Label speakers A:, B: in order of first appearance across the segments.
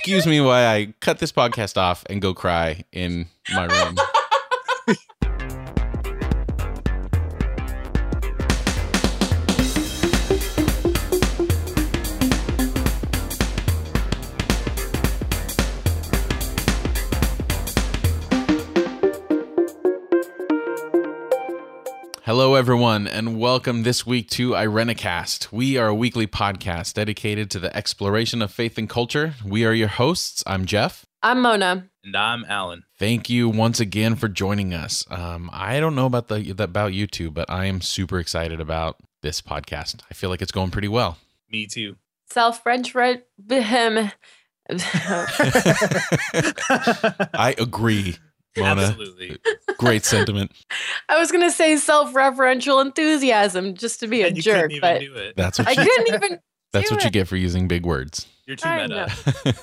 A: excuse me while I cut this podcast off and go cry in my room. Hello, everyone, and welcome this week to Irenicast. We are a weekly podcast dedicated to the exploration of faith and culture. We are your hosts. I'm Jeff.
B: I'm Mona.
C: And I'm Allen.
A: Thank you once again for joining us. Um, I don't know about the about you two, but I am super excited about this podcast. I feel like it's going pretty well.
C: Me too.
B: Self French red him.
A: I agree. Mona.
C: Absolutely.
A: Great sentiment.
B: I was gonna say self-referential enthusiasm just to be a
C: And you
B: jerk,
C: even
B: but
C: do it.
A: That's what
B: I
A: you,
B: couldn't even.
A: that's
B: do
A: what you get for using big words.
C: You're too
B: I
C: meta.
B: know.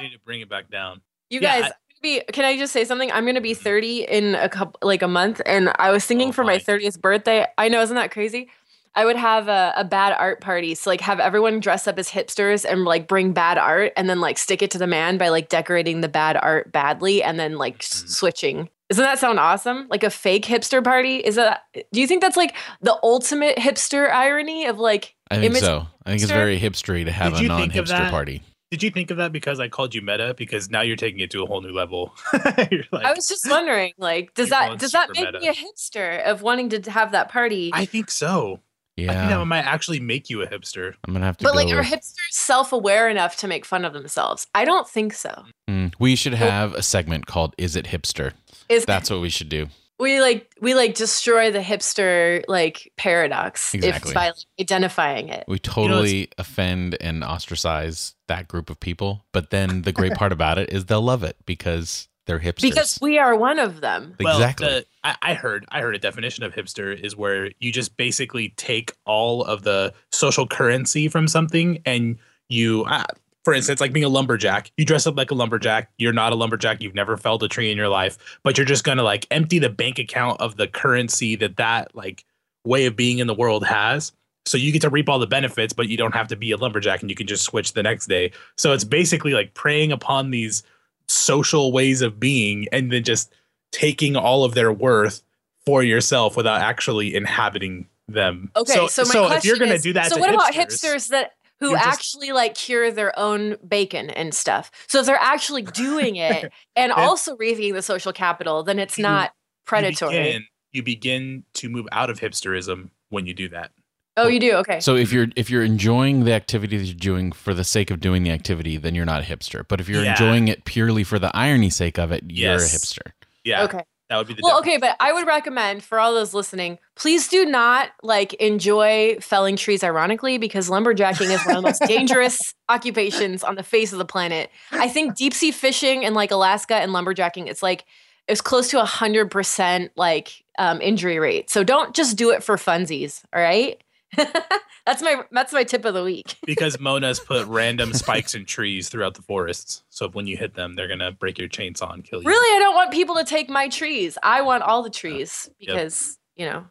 C: You need to bring it back down.
B: you
C: Yeah,
B: guys,
C: I-
B: be, can I just say something? I'm gonna be mm-hmm. 30 in a couple, like a month, and I was thinking
C: Oh
B: for my
C: my.
B: 30th birthday. I know, isn't that crazy? I would have a, a bad art party, so like have everyone dress up as hipsters and like bring bad art, and then like stick it to the man by like decorating the bad art badly, and then like s-
C: Mhm.
B: switching. Doesn't that sound awesome? Like a fake hipster party? Is that? Do you think that's like the ultimate hipster irony of like?
A: I think
B: Image
A: so. I think it's very hipstery to have
C: Did
A: a
C: you think of
A: non-hipster party.
C: Did you think of that because I called you meta? Because now you're taking it to a whole new level. like,
B: I was just wondering, like, does that does that make
C: meta.
B: me a hipster of wanting to have that party?
C: I think so. I think
A: Yeah,
C: that might actually make you a hipster.
A: I'm gonna have to.
B: But
A: go
B: like, are hipsters self-aware enough to make fun of themselves? I don't think so.
A: Mm, we should have a segment called "Is It Hipster?"
B: Is
A: That's what we should do.
B: we like we like destroy the hipster like paradox
A: Exactly.
B: if by like, identifying it.
A: We totally offend and ostracize that group of people, but then the great part about it is they'll love it because they're hipsters.
B: Because we are one of them.
A: exactly.
C: The, I, I heard I heard a definition of hipster is where you just basically take all of the social currency from something and you, uh, for instance, like being a lumberjack. You dress up like a lumberjack. You're not a lumberjack. You've never felled a tree in your life, but you're just gonna like empty the bank account of the currency that that like way of being in the world has. So you get to reap all the benefits, but you don't have to be a lumberjack and you can just switch the next day. So it's basically like preying upon these social ways of being and then just taking all of their worth for yourself without actually inhabiting them.
B: Okay, so, my question
C: if you're gonna
B: is,
C: do that,
B: so
C: to
B: what about
C: hipsters,
B: hipsters that who
C: just-
B: actually like cure their own bacon and stuff? So if they're actually doing it and also reaping the social capital, then it's
C: You-
B: not
C: you
B: predatory.
C: begin, you begin to move out of hipsterism when you do that.
B: Oh, you do? Okay.
A: so if you're if you're enjoying the activity that you're doing for the sake of doing the activity, then you're not a hipster. But if you're
C: Yeah.
A: enjoying it purely for the irony sake of it, you're a hipster.
C: Yeah,
B: okay.
C: that would be the
B: Well,
C: definition.
B: okay, but I would recommend for all those listening, please do not like enjoy felling trees ironically because lumberjacking is one of the most dangerous occupations on the face of the planet. I think deep sea fishing in like Alaska and lumberjacking, it's like it's close to a hundred percent like um, injury rate. So don't just do it for funsies. All right. that's my that's my tip of the week.
C: because Mona's put random spikes in trees throughout the forests. So when you hit them, they're gonna break your chainsaw and kill you.
B: Really, I don't want people to take my trees. I want all the trees
C: Yep.
B: because you know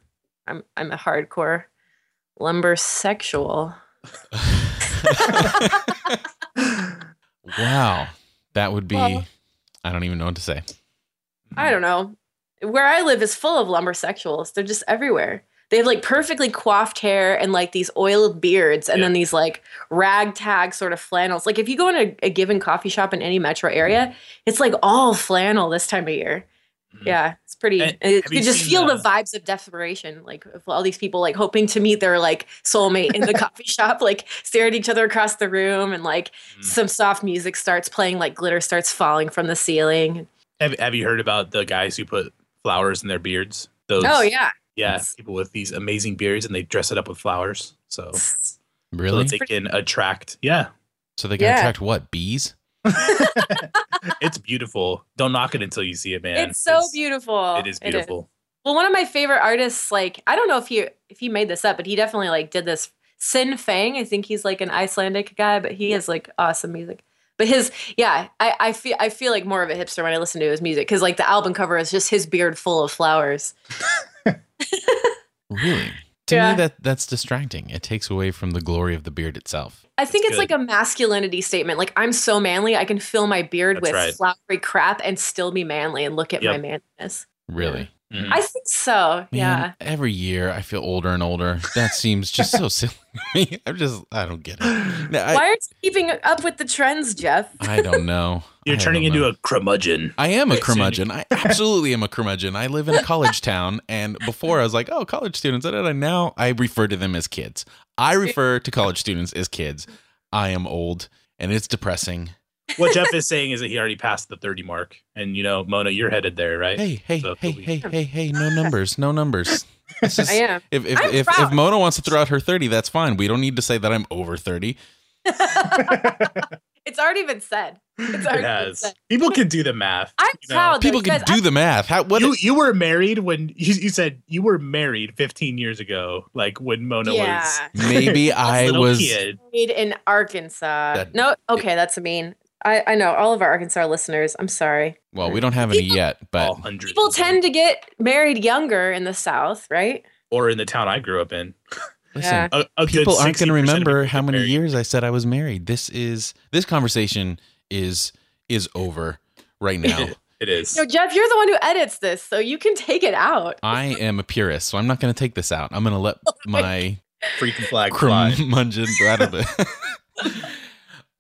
B: I'm I'm a hardcore lumber sexual.
A: wow, that would be.
B: Well-
A: I don't even know what to say.
B: I don't know. Where I live is full of lumber sexuals. They're just everywhere. They have like perfectly coiffed hair and like these oiled beards and
C: Yeah.
B: then these like ragtag sort of flannels. Like if you go in a, a given coffee shop in any metro area, it's like all flannel this time of year.
C: Mhm.
B: Yeah, it's pretty.
C: And
B: and you
C: have you
B: can just feel the
C: the-
B: vibes of desperation, like of all these people like hoping to meet their like soulmate in the coffee shop, like stare at each other across the room, and like
C: Mhm.
B: some soft music starts playing, like glitter starts falling from the ceiling.
C: Have, have you heard about the guys who put flowers in their beards? Those,
B: Oh yeah,
C: yeah,
B: Yes.
C: people with these amazing beards and they dress it up with flowers. So, so
A: Really?
C: that they can attract. Yeah,
A: So they can
B: Yeah.
A: attract what? Bees?
C: it's beautiful. Don't knock it until you see it, man.
B: it's so beautiful.
C: It is beautiful.
B: Well, one of my favorite artists, like I don't know if he if he made this up, but he definitely like did this. Sin Fang, I think he's like an Icelandic guy, but he has like awesome music. But his, yeah, I, I feel I feel like more of a hipster when I listen to his music because like the album cover is just his beard full of flowers.
A: Really? To
B: Yeah.
A: me, that that's distracting. It takes away from the glory of the beard itself.
B: I think
C: That's
B: it's like a masculinity statement. Like I'm so manly, I can fill my beard
C: That's
B: with
C: right.
B: flowery crap and still be manly and look at my
C: Yep.
B: manliness.
A: Really,
C: Mhm.
B: I think so.
A: Man,
B: Yeah.
A: Every year, I feel older and older. That seems just so silly. I'm just, I don't get it. No, I,
B: Why aren't you keeping up with the trends, Jeff?
A: I don't know.
C: You're
A: I
C: turning into
A: know.
C: a curmudgeon.
A: I am a curmudgeon. I absolutely am a curmudgeon. I live in a college town, and before I was like, "Oh, college students." da, da, da. Now I refer to them as kids. I refer to college students as kids. I am old, and it's depressing.
C: What Jeff is saying is that he already passed the 30 mark. And, you know, Mona, you're headed there, right?
A: Hey, hey,
C: So
A: hey,
C: he'll
A: hey, hey, hey! No numbers, no numbers. This is,
B: I am.
A: if if
B: I'm
A: if, if. Mona wants to throw out her thirty, that's fine. We don't need to say that I'm over thirty.
B: it's already been said. It's already
C: It
B: been
C: has.
B: said.
C: People can do the math.
B: I'm
C: you know?
B: proud.
A: People can
B: because
A: do the math. How what?
C: You, you were married when you, you said you were married 15 years ago, like when Mona
B: Yeah.
C: was
A: maybe I was.
C: kid.
B: Married in Arkansas.
A: That-
B: no, okay, that's a mean. I, I know all of our Arkansas listeners. I'm sorry.
A: Well, we don't have any
B: People-
A: yet, but
B: People tend to get married younger in the South, right?
C: or in the town I grew up in.
A: listen.
B: Yeah.
C: A, a
A: people aren't going to remember how many
C: married.
A: years I said I was married. This is this conversation is is over right now.
C: It is.
B: No, Jeff, you're the one who edits this, so you can take it out.
A: I am a purist, so I'm not going to take this out. I'm going to let oh my
C: Freaking flag fly.
A: curmudgeon out of it.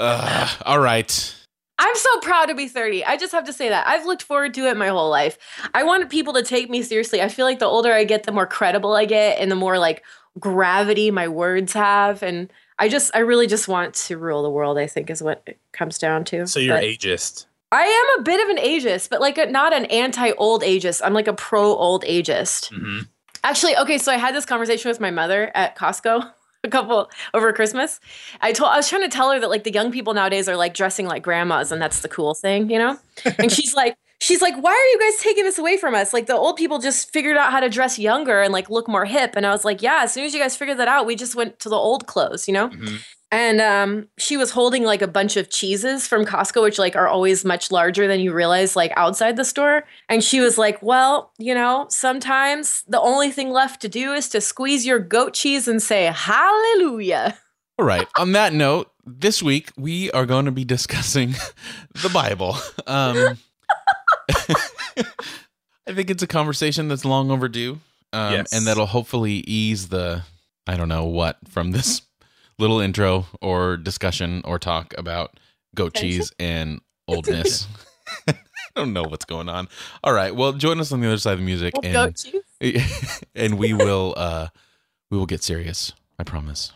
A: Uh, all right.
B: I'm so proud to be 30. I just have to say that. I've looked forward to it my whole life. I wanted people to take me seriously. I feel like the older I get, the more credible I get and the more like gravity my words have. And I just, I really just want to rule the world, I think is what it comes down to.
C: So you're
B: But
C: ageist.
B: I am a bit of an ageist, but like a, not an anti old ageist. I'm like a pro old ageist.
C: hmm
B: Actually, okay, so I had this conversation with my mother at Costco a couple over Christmas. I told I was trying to tell her that like the young people nowadays are like dressing like grandmas and that's the cool thing, you know? And she's like she's like, "Why are you guys taking this away from us? Like the old people just figured out how to dress younger and like look more hip." And I was like, "Yeah, as soon as you guys figured that out, we just went to the old clothes, you know?"
C: hmm
B: And um, she was holding like a bunch of cheeses from Costco, which like are always much larger than you realize like outside the store. And she was like, "Well, you know, sometimes the only thing left to do is to squeeze your goat cheese and say hallelujah."
A: All right. On that note, this week we are going to be discussing the Bible. Um, I think it's a conversation that's long overdue, um,
C: Yes.
A: and that'll hopefully ease the I don't know what from this little intro or discussion or talk about goat cheese and oldness. I don't know what's going on. All right. Well, join us on the other side of the music,
B: Well,
A: and
B: goat cheese.
A: and we will uh, we will get serious. I promise.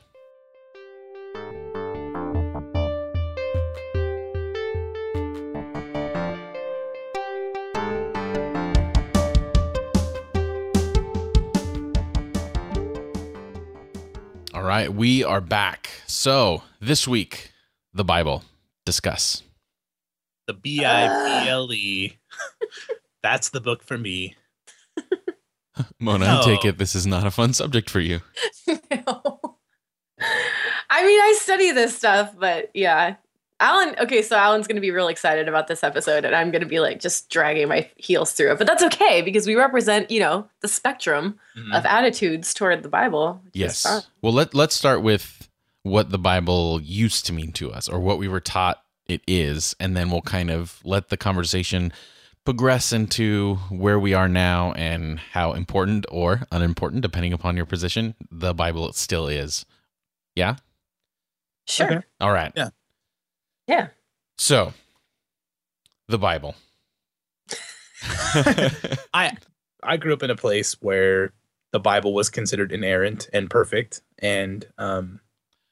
A: Right, we are back. So this week, the Bible. Discuss.
C: The B I B L E. That's the book for me.
A: Mona, I take it this is not a fun subject for you.
B: No. I mean, I study this stuff, but yeah. Allen, okay, so Allen's going to be real excited about this episode, and I'm going to be like just dragging my heels through it. But that's okay because we represent, you know, the spectrum
C: Mhm.
B: of attitudes toward the Bible.
A: Yes. Well, let let's start with what the Bible used to mean to us, or what we were taught it is, and then we'll kind of let the conversation progress into where we are now and how important or unimportant, depending upon your position, the Bible still is. Yeah.
B: Sure.
C: Okay.
A: All right.
C: Yeah.
B: Yeah.
A: So, the Bible.
C: I I grew up in a place where the Bible was considered inerrant and perfect and um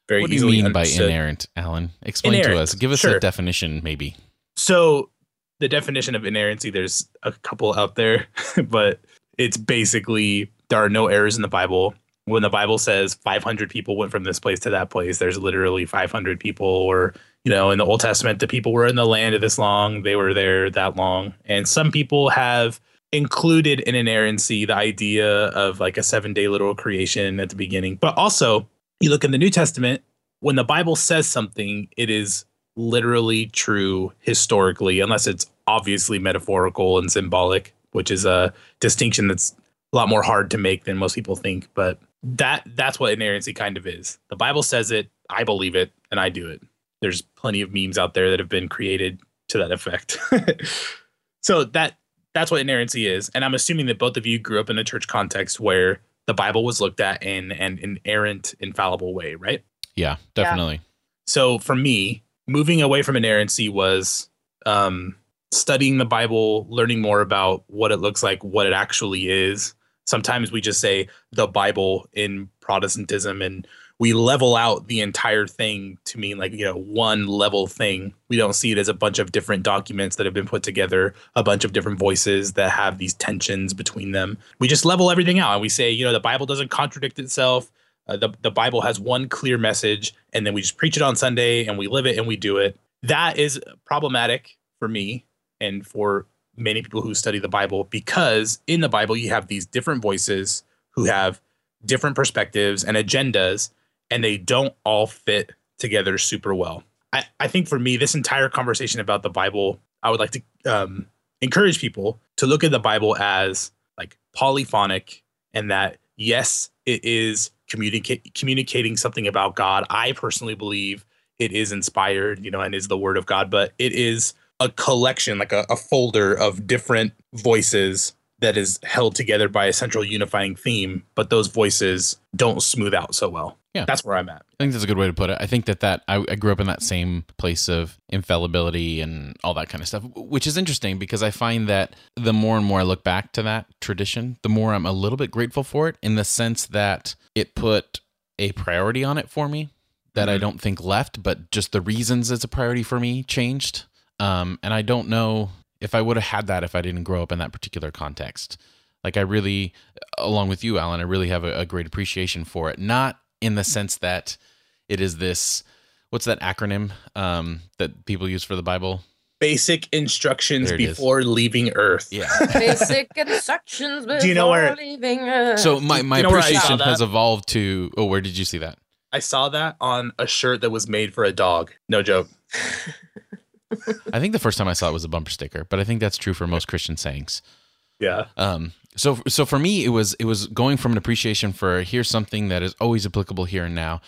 C: very
A: what do you
C: easily
A: mean by inerrant, Allen? Explain to us. Give us
C: sure.
A: a definition, maybe.
C: So the definition of inerrancy, there's a couple out there, but it's basically there are no errors in the Bible. When the Bible says 500 people went from this place to that place, there's literally 500 people. Or you know, in the Old Testament, the people were in the land of this long, they were there that long, and some people have included in inerrancy the idea of like a seven day literal creation at the beginning. But also, you look in the New Testament, when the Bible says something, it is literally true historically, unless it's obviously metaphorical and symbolic, which is a distinction that's a lot more hard to make than most people think. But that that's what inerrancy kind of is. The Bible says it, I believe it, and I do it. There's plenty of memes out there that have been created to that effect. so that that's what inerrancy is. And I'm assuming that both of you grew up in a church context where the Bible was looked at in an inerrant, infallible way, right?
A: Yeah, definitely.
C: So for me, moving away from inerrancy was um, studying the Bible, learning more about what it looks like, what it actually is. Sometimes we just say the Bible in Protestantism and we level out the entire thing to mean like, you know, one level thing. We don't see it as a bunch of different documents that have been put together, a bunch of different voices that have these tensions between them. We just level everything out and we say, you know, the Bible doesn't contradict itself. Uh, the, the Bible has one clear message, and then we just preach it on Sunday and we live it and we do it. That is problematic for me and for many people who study the Bible because in the Bible you have these different voices who have different perspectives and agendas, and they don't all fit together super well. I, I think for me, this entire conversation about the Bible, I would like to um, encourage people to look at the Bible as like polyphonic and that yes, it is communicate communicating something about God. I personally believe it is inspired, you know, and is the word of God, but it is a collection, like a, a folder of different voices that is held together by a central unifying theme, but those voices don't smooth out so well.
A: Yeah.
C: That's where I'm at.
A: I think that's a good way to put it. I think that that I, I, grew up in that same place of infallibility and all that kind of stuff, which is interesting because I find that the more and more I look back to that tradition, the more I'm a little bit grateful for it in the sense that it put a priority on it for me that mm-hmm. I don't think left, but just the reasons it's a priority for me changed. Um, and I don't know if I would have had that if I didn't grow up in that particular context. Like I really, along with you, Allen, I really have a, a great appreciation for it. Not in the sense that it is this what's that acronym um, that people use for the Bible?
C: Basic instructions before is. leaving Earth.
A: Yeah.
B: Basic instructions before
C: Do you know where,
B: leaving Earth.
A: So my, my you know appreciation has evolved to oh, where did you see that?
C: I saw that on a shirt that was made for a dog. No joke.
A: I think the first time I saw it was a bumper sticker, but I think that's true for most Christian sayings.
C: Yeah.
A: Um, so so for me it was it was going from an appreciation for here's something that is always applicable here and now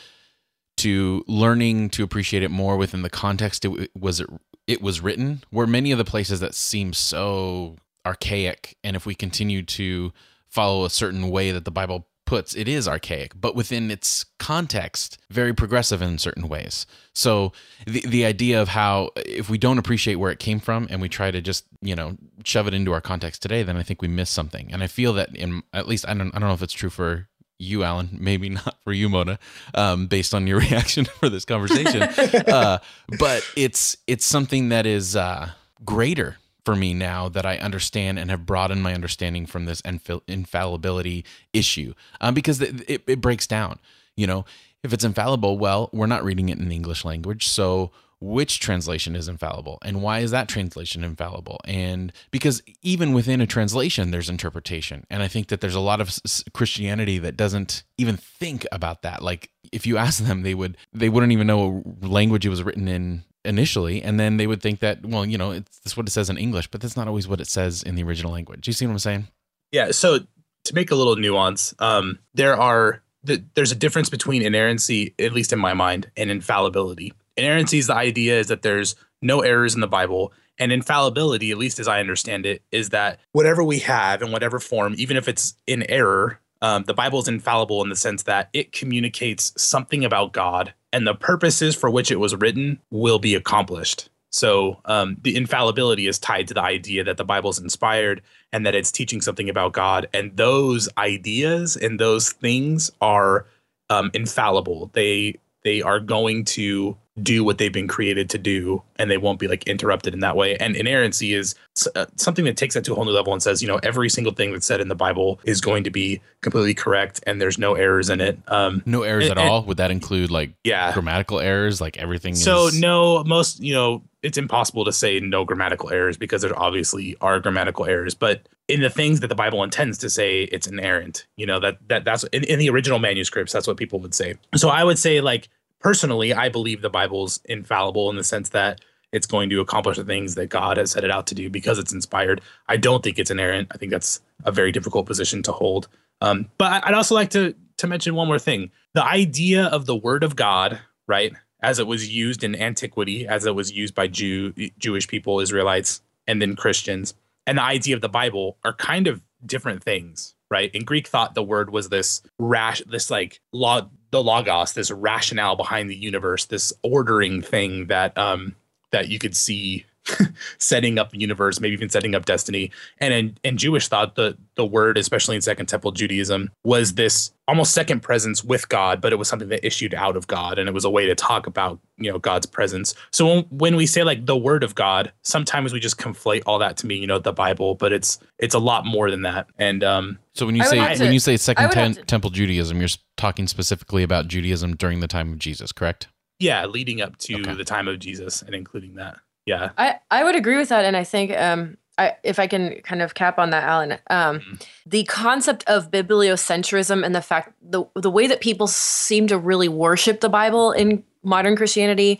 A: to learning to appreciate it more within the context it was it was written where many of the places that seem so archaic and if we continue to follow a certain way that the bible puts it is archaic but within its context very progressive in certain ways. So the the idea of how if we don't appreciate where it came from and we try to just you know shove it into our context today then i think we miss something. And i feel that in at least i don't i don't know if it's true for you allen maybe not for you mona um, based on your reaction for this conversation uh, but it's it's something that is uh, greater for me now that I understand and have broadened my understanding from this infallibility issue um, because it, it, it breaks down. You know, if it's infallible, well, we're not reading it in the English language. So, which translation is infallible and why is that translation infallible and because even within a translation there's interpretation and i think that there's a lot of christianity that doesn't even think about that like if you ask them they would they wouldn't even know what language it was written in initially, and then they would think that, well, you know, it's what it says in English, but that's not always what it says in the original language. Do you see what I'm saying?
C: Yeah. So to make a little nuance, um, there are the, there's a difference between inerrancy, at least in my mind, and infallibility. Inerrancy is the idea is that there's no errors in the Bible, and infallibility, at least as I understand it, is that whatever we have in whatever form, even if it's in error, um, the Bible is infallible in the sense that it communicates something about God and the purposes for which it was written will be accomplished. So um, the infallibility is tied to the idea that the Bible is inspired and that it's teaching something about God. And those ideas and those things are um, infallible. They they are going to do what they've been created to do and they won't be like interrupted in that way. And inerrancy is uh, something that takes that to a whole new level and says you know every single thing that's said in the bible is going to be completely correct and there's no errors in it. Um
A: no errors and, at all? Would that include like
C: yeah.
A: grammatical errors? Like everything
C: so
A: is...
C: no most you know it's impossible to say no grammatical errors because there obviously are grammatical errors. But in the things that the bible intends to say it's inerrant. You know that that that's in, in the original manuscripts that's what people would say. So i would say like personally, I believe the Bible's infallible in the sense that it's going to accomplish the things that God has set it out to do because it's inspired. I don't think it's inerrant. I think that's a very difficult position to hold. Um, but I'd also like to to mention one more thing. The idea of the word of God, right, as it was used in antiquity, as it was used by Jew Jewish people, Israelites, and then Christians, and the idea of the Bible are kind of different things, right? In Greek thought, the word was this rash, this like log, the logos, this rationale behind the universe, this ordering thing that um that you could see setting up the universe, maybe even setting up destiny. And in, in Jewish thought, the the word, especially in Second Temple Judaism, was this almost second presence with God, but it was something that issued out of God, and it was a way to talk about you know God's presence. So when, when we say like the word of God, sometimes we just conflate all that to mean you know the Bible, but it's it's a lot more than that. And um,
A: so when you say
B: have to-
A: when you say Second
B: I would have
A: Tem-
B: to-
A: Temple Judaism, you're talking specifically about Judaism during the time of Jesus, correct?
C: yeah, leading up to
A: Okay.
C: the time of Jesus and including that. Yeah.
B: I, I would agree with that. And I think um, I, if I can kind of cap on that, Allen, um,
C: Mhm.
B: the concept of bibliocentrism and the fact the the way that people seem to really worship the Bible in modern Christianity,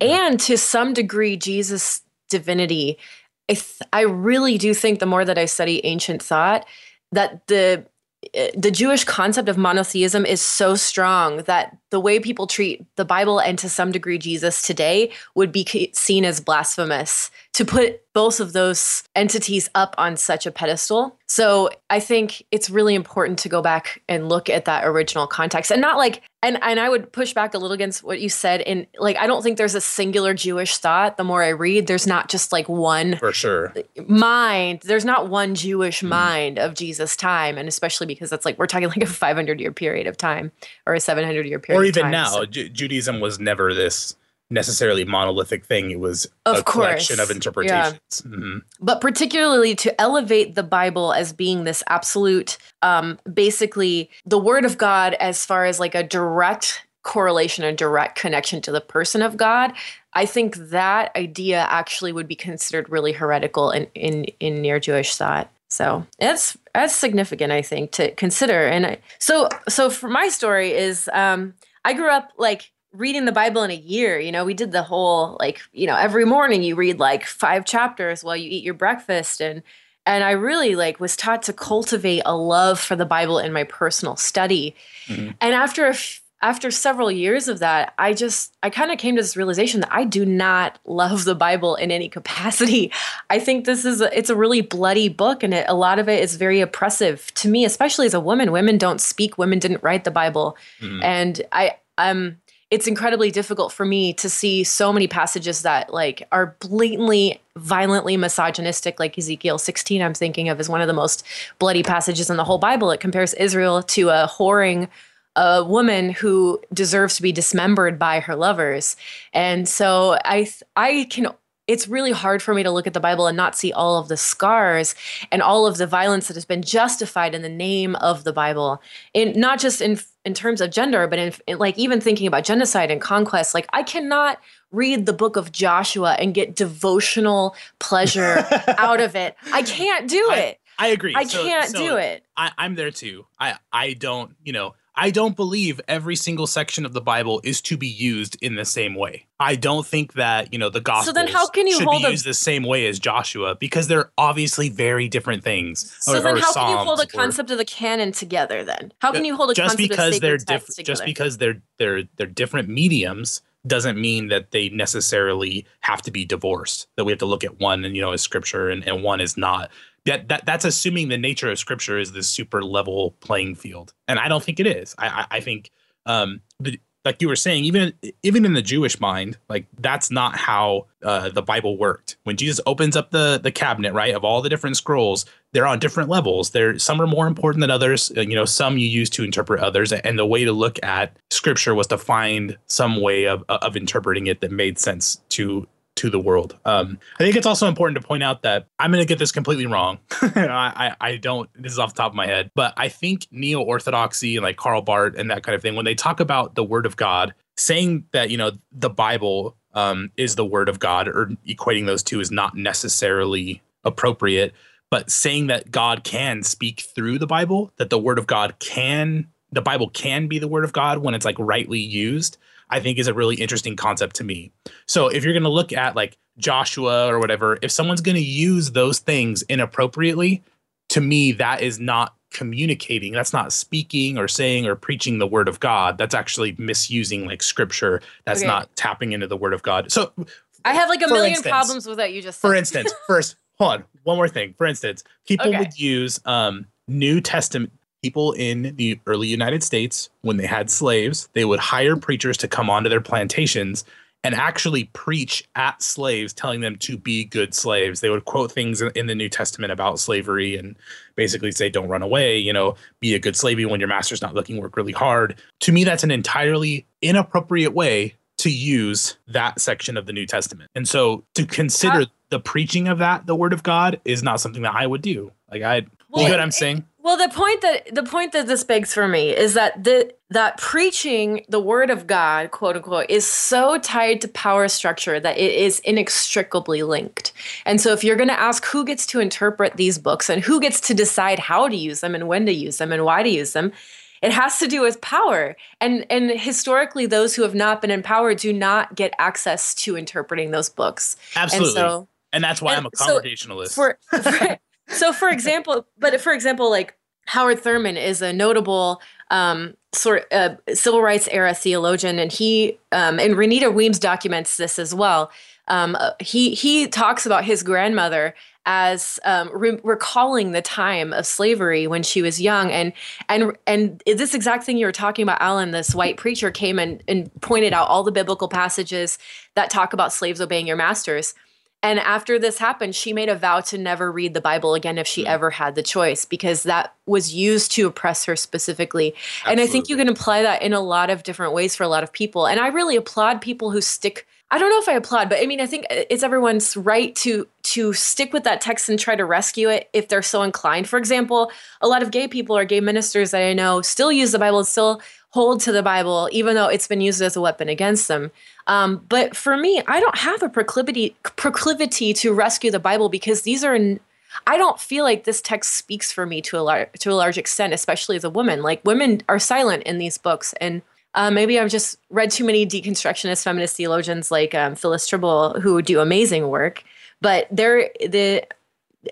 B: and to some degree Jesus' divinity, I th- I really do think the more that I study ancient thought, that the Eh, the Jewish concept of monotheism is so strong that the way people treat the Bible and to some degree Jesus today would be seen as blasphemous to put both of those entities up on such a pedestal. So I think it's really important to go back and look at that original context and not like and and I would push back a little against what you said in like I don't think there's a singular Jewish thought. The more I read, there's not just like one
C: For sure.
B: mind there's not one jewish mm-hmm. mind of jesus time and especially because that's like we're talking like a 500 year period of time or a 700 year period
C: Or
B: of
C: even
B: time,
C: now,
B: so-
C: Ju- Judaism was never this necessarily monolithic thing. It was
B: Of
C: a collection of interpretations. Mhm.
B: but particularly to elevate the bible as being this absolute um basically the word of god as far as like a direct correlation a direct connection to the person of god i think that idea actually would be considered really heretical in in, in near jewish thought so that's that's significant i think to consider and I, so so for my story is um i grew up like reading the bible in a year you know we did the whole like you know every morning you read like five chapters while you eat your breakfast. And and i really like was taught to cultivate a love for the bible in my personal study.
C: Mhm.
B: and after a f- after several years of that i just i kind of came to this realization that i do not love the bible in any capacity. I think this is a, it's a really bloody book and it, a lot of it is very oppressive to me especially as a woman. Women don't speak women didn't write the bible.
C: Mhm.
B: and i um it's incredibly difficult for me to see so many passages that like are blatantly violently misogynistic like ezekiel 16 i'm thinking of as one of the most bloody passages in the whole bible. It compares israel to a whoring a woman who deserves to be dismembered by her lovers. And so i i can it's really hard for me to look at the bible and not see all of the scars and all of the violence that has been justified in the name of the bible. In not just in in terms of gender but in, in like even thinking about genocide and conquest like i cannot read the book of joshua and get devotional pleasure out of it i can't do
C: I-
B: it
C: I agree.
B: i
C: So-
B: can't
C: so
B: do it
C: I, I'm there too. I, I don't, you know, I don't believe every single section of the Bible is to be used in the same way. I don't think that, you know, the gospel
B: then how can you
C: should
B: hold
C: be
B: a-
C: used the same way as Joshua because they're obviously very different things.
B: so
C: or-
B: then how can you hold a
C: Psalms or-
B: concept of the canon together then how can you hold a
C: just
B: concept
C: because
B: of
C: they're different just because they're they're they're different mediums doesn't mean that they necessarily have to be divorced that we have to look at one and you know as scripture and, and one is not that, that that's assuming the nature of scripture is this super level playing field and i don't think it is i i, I think um the, like you were saying even even in the jewish mind like that's not how uh, the bible worked when jesus opens up the the cabinet right of all the different scrolls they're on different levels. They're some are more important than others. Uh, You know, some you use to interpret others, and the way to look at scripture was to find some way of of interpreting it that made sense to to the world. Um, I think it's also important to point out that I'm going to get this completely wrong. I, I don't. This is off the top of my head, but I think neo orthodoxy and like Karl Barth and that kind of thing, when they talk about the Word of God, saying that you know the Bible um, is the Word of God or equating those two is not necessarily appropriate but saying that God can speak through the Bible, that the word of God can, the Bible can be the word of God when it's like rightly used, I think is a really interesting concept to me. So if you're going to look at like Joshua or whatever, if someone's going to use those things inappropriately to me, that is not communicating. That's not speaking or saying or preaching the word of God. That's actually misusing like scripture. That's
B: Okay.
C: not tapping into the word of God. So
B: I have like a million
C: instance-
B: problems with that you just said.
C: for instance, first, hold on, one more thing. For instance, people
B: Okay.
C: would use um, New Testament. People in the early United States, when they had slaves, they would hire preachers to come onto their plantations and actually preach at slaves, telling them to be good slaves. They would quote things in, the New Testament about slavery and basically say, "Don't run away." You know, be a good slave even when your master's not looking. Work really hard. To me, that's an entirely inappropriate way to use that section of the New Testament. And so to consider
B: How-
C: the preaching of that, the word of God, is not something that I would do. Like I,
B: Well,
C: you what I'm saying?
B: Well, the point that the point that this begs for me is that the that preaching the word of God, quote unquote, is so tied to power structure that it is inextricably linked. And so if you're going to ask who gets to interpret these books and who gets to decide how to use them and when to use them and why to use them, it has to do with power. And and historically those who have not been in power do not get access to interpreting those books.
C: Absolutely.
B: And
C: And, that's why
B: and
C: I'm a
B: so
C: congregationalist.
B: for, for so for example but for example like howard thurman is a notable um, sort uh, civil rights era theologian and he um, and renita weems documents this as well. Um, uh, he he talks about his grandmother as um, re- recalling the time of slavery when she was young and and and this exact thing you were talking about allen this white preacher came and, and pointed out all the biblical passages that talk about slaves obeying your masters and after this happened, she made a vow to never read the Bible again if she
C: Mm.
B: ever had the choice because that was used to oppress her specifically. And I think you can apply that in a lot of different ways for a lot of people. And I really applaud people who stick I don't know if I applaud, but I mean I think it's everyone's right to to stick with that text and try to rescue it if they're so inclined. For example, a lot of gay people or gay ministers that I know still use the Bible still hold to the Bible even though it's been used as a weapon against them. Um, but for me, I don't have a proclivity proclivity to rescue the Bible because these are. I don't feel like this text speaks for me to a lar- to a large extent, especially as a woman. Like women are silent in these books, and uh, maybe I've just read too many deconstructionist feminist theologians like um, Phyllis Trible who do amazing work. But they're the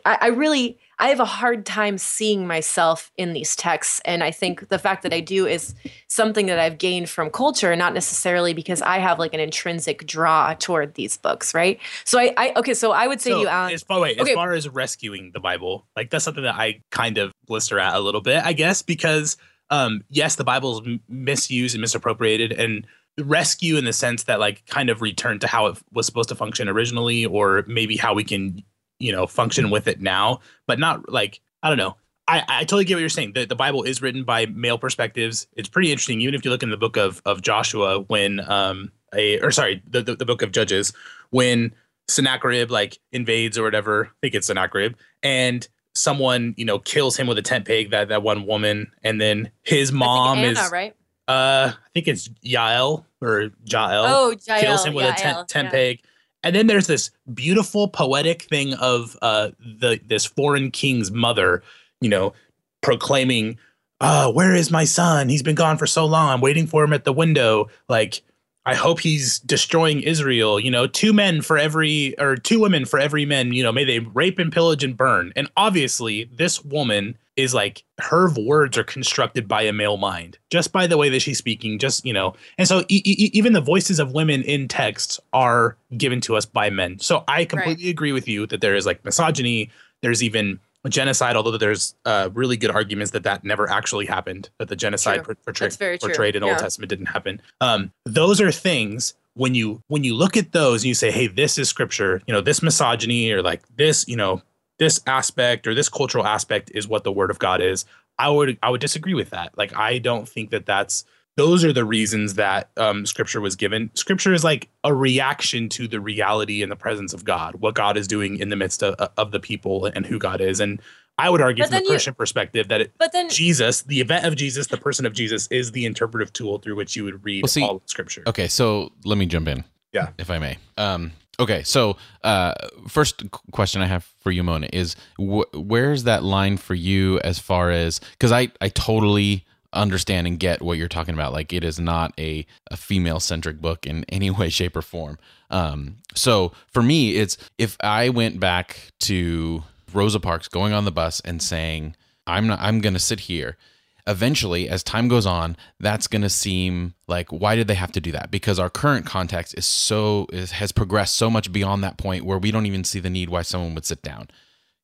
B: I, I really I have a hard time seeing myself in these texts, and I think the fact that I do is something that I've gained from culture, not necessarily because I have like an intrinsic draw toward these books, right? So I, I okay, so I would say to you, Allen,
C: as far, wait,
B: Okay.
C: as far as rescuing the Bible, like that's something that I kind of blister at a little bit, I guess, because um, yes, the Bible's m- misused and misappropriated, and rescue in the sense that like kind of return to how it was supposed to function originally, or maybe how we can, you know, function with it now, but not like I don't know. I, I totally get what you're saying. The, the Bible is written by male perspectives. It's pretty interesting, even if you look in the book of of Joshua, when um a or sorry, the the, the book of Judges, when Sennacherib like invades or whatever. I think it's Sennacherib, and someone you know kills him with a tent peg. That that one woman, and then his mom
B: Anna,
C: is
B: right?
C: uh I think it's Yael or Jael
B: Oh, Jael,
C: kills him with a tent, tent
B: yeah.
C: peg. And then there's this beautiful poetic thing of uh the this foreign king's mother, you know, proclaiming, uh, where is my son? He's been gone for so long. I'm waiting for him at the window. Like, I hope he's destroying Israel. You know, two men for every or two women for every man, you know, may they rape and pillage and burn. And obviously, this woman is like her words are constructed by a male mind just by the way that she's speaking just you know. And so e- e- even the voices of women in texts are given to us by men. So i completely agree with you that there is like misogyny there's even genocide although there's uh, really good arguments that that never actually happened that the genocide portray-
B: That's very true.
C: portrayed in
B: Yeah.
C: old testament didn't happen. Um, those are things when you when you look at those and you say hey this is scripture you know this misogyny or like this you know this aspect or this cultural aspect is what the word of God is. I would I would disagree with that. Like I don't think that that's those are the reasons that um, scripture was given. Scripture is like a reaction to the reality and the presence of God, what God is doing in the midst of, of the people and who God is. And I would argue
B: But
C: from the
B: then you-
C: Christian perspective that it,
B: But then
C: Jesus, the event of Jesus, the person of Jesus, is the interpretive tool through which you would read
A: Well, see-
C: all Scripture.
A: Okay, so let me jump in.
C: Yeah.
A: If I may. Um, okay, so uh, first question I have for you, Mona, is wh- where's that line for you as far as because I I totally understand and get what you're talking about. Like it is not a, a female centric book in any way, shape, or form. Um, so for me, it's if I went back to Rosa Parks going on the bus and saying, "I'm not. I'm going to sit here." Eventually, as time goes on, that's going to seem like why did they have to do that? Because our current context is so is, has progressed so much beyond that point where we don't even see the need why someone would sit down.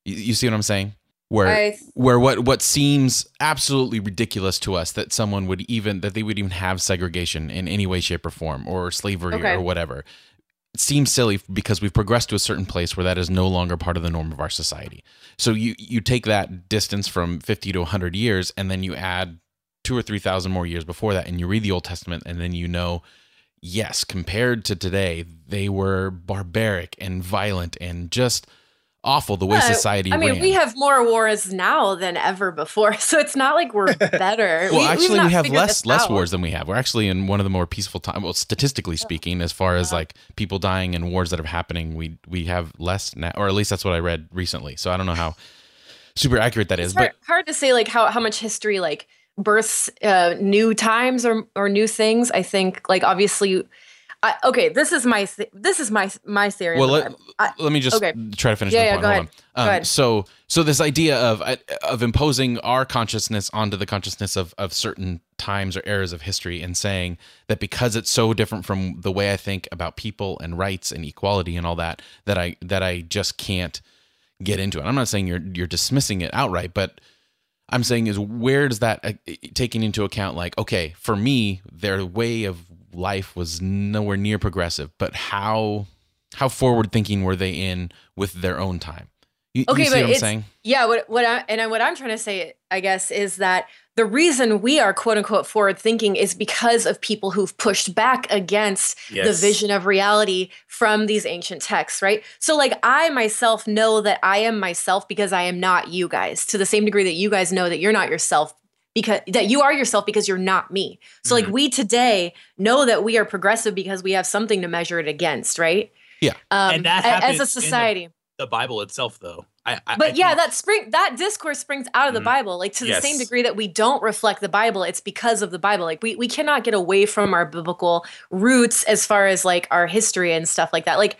A: You, you see what I'm saying? Where
B: I-
A: where what what seems absolutely ridiculous to us that someone would even that they would even have segregation in any way, shape, or form, or slavery
B: Okay.
A: or whatever. Seems silly because we've progressed to a certain place where that is no longer part of the norm of our society. So you you take that distance from 50 to 100 years and then you add 2 or 3000 more years before that and you read the Old Testament and then you know yes, compared to today, they were barbaric and violent and just awful the way
B: Yeah,
A: society
B: I mean,
A: ran.
B: we have more wars now than ever before, so it's not like we're better.
A: well,
B: we've
A: actually, we have less less
B: out.
A: wars than we have. We're actually in one of the more peaceful times. Well, statistically speaking, as far as like people dying and wars that are happening, we we have less now, or at least that's what I read recently. So I don't know how super accurate that is,
B: It's
A: but
B: hard, hard to say like how, how much history like births uh, new times or or new things. I think like obviously, I, okay, this is my this is my my theory.
A: well, let,
B: I-
A: let me just
B: okay.
A: try to finish
B: Yeah,
A: my
B: yeah,
A: point.
B: go ahead.
A: on.
B: Go
A: Um,
B: ahead.
A: So, so this idea of uh, of imposing our consciousness onto the consciousness of of certain times or eras of history, and saying that because it's so different from the way I think about people and rights and equality and all that, that I that I just can't get into it. I'm not saying you're you're dismissing it outright, but I'm saying is where does that uh, taking into account like okay, for me their way of life was nowhere near progressive, but how how forward thinking were they in with their own time? You,
B: Okay,
A: you see
B: but
A: what I'm
B: it's-
A: saying?
B: Yeah, what what I and I, what I'm trying to say, I guess, is that the reason we are quote unquote forward thinking is because of people who've pushed back against the vision of reality from these ancient texts, right? So like I myself know that I am myself because I am not you guys to the same degree that you guys know that you're not yourself because that you are yourself because you're not me. So like we today know that we are progressive because we have something to measure it against, right?
A: Yeah.
B: Um,
C: And that happens
B: as a society.
C: the Bible itself, though. I, I
B: But
C: I
B: yeah,
C: think-
B: that spring that discourse springs out of the
C: Mhm.
B: Bible. Like to the same degree that we don't reflect the Bible, it's because of the Bible. Like we we cannot get away from our biblical roots as far as like our history and stuff like that. Like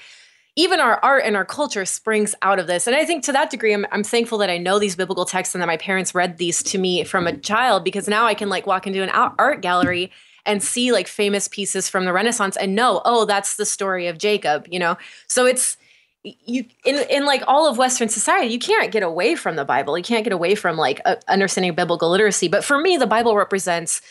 B: even our art and our culture springs out of this. And I think to that degree, I'm, I'm thankful that I know these biblical texts and that my parents read these to me from a child because now I can like walk into an art gallery and see like famous pieces from the Renaissance and know, oh, that's the story of Jacob, you know? So it's, you in in like all of western society you can't get away from the bible you can't get away from like uh, understanding biblical literacy but for me the bible represents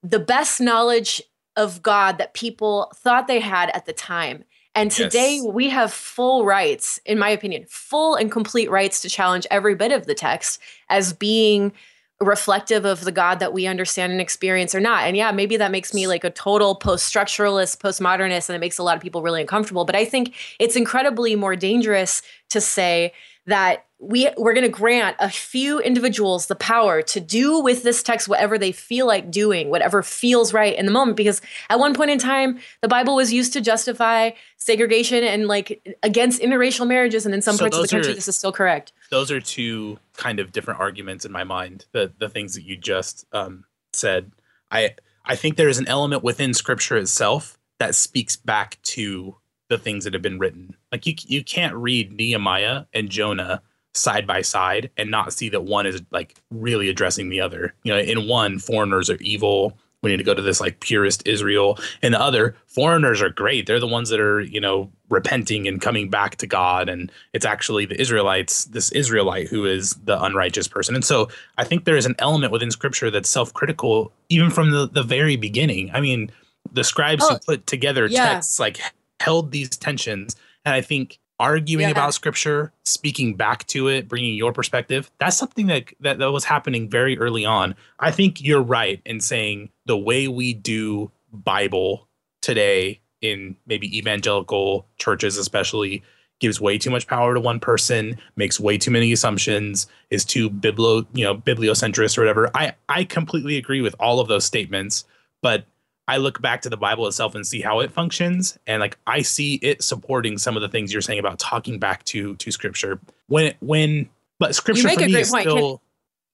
B: the best knowledge of god that people thought they had at the time and today
C: Yes.
B: we have full rights in my opinion full and complete rights to challenge every bit of the text as being reflective of the God that we understand and experience or not. And yeah, maybe that makes me like a total post structuralist, postmodernist, and it makes a lot of people really uncomfortable. But I think it's incredibly more dangerous to say that we we're going to grant a few individuals the power to do with this text whatever they feel like doing, whatever feels right in the moment. Because at one point in time, the Bible was used to justify segregation and like against interracial marriages, and in some
C: So
B: parts of the country,
C: are-
B: this is still correct.
C: those are two kind of different arguments in my mind. The the things that you just um, said. I I think there is an element within Scripture itself that speaks back to the things that have been written. Like you you can't read Nehemiah and Jonah side by side and not see that one is like really addressing the other. You know, in one, foreigners are evil. We need to go to this like purist Israel. And the other, foreigners are great. They're the ones that are, you know, repenting and coming back to God. And it's actually the Israelites, this Israelite who is the unrighteous person. And so I think there is an element within scripture that's self critical, even from the, the very beginning. I mean, the scribes
B: Oh,
C: who put together
B: yeah.
C: texts like held these tensions. And I think arguing
B: Yeah.
C: about scripture, speaking back to it, bringing your perspective, that's something that, that that was happening very early on. I think you're right in saying the way we do Bible today in maybe evangelical churches especially gives way too much power to one person, makes way too many assumptions, is too biblo, you know, bibliocentrist or whatever. I I completely agree with all of those statements, but I look back to the Bible itself and see how it functions, and like I see it supporting some of the things you're saying about talking back to to Scripture. When when but Scripture
B: make
C: for
B: a
C: me
B: great
C: is
B: point. Can-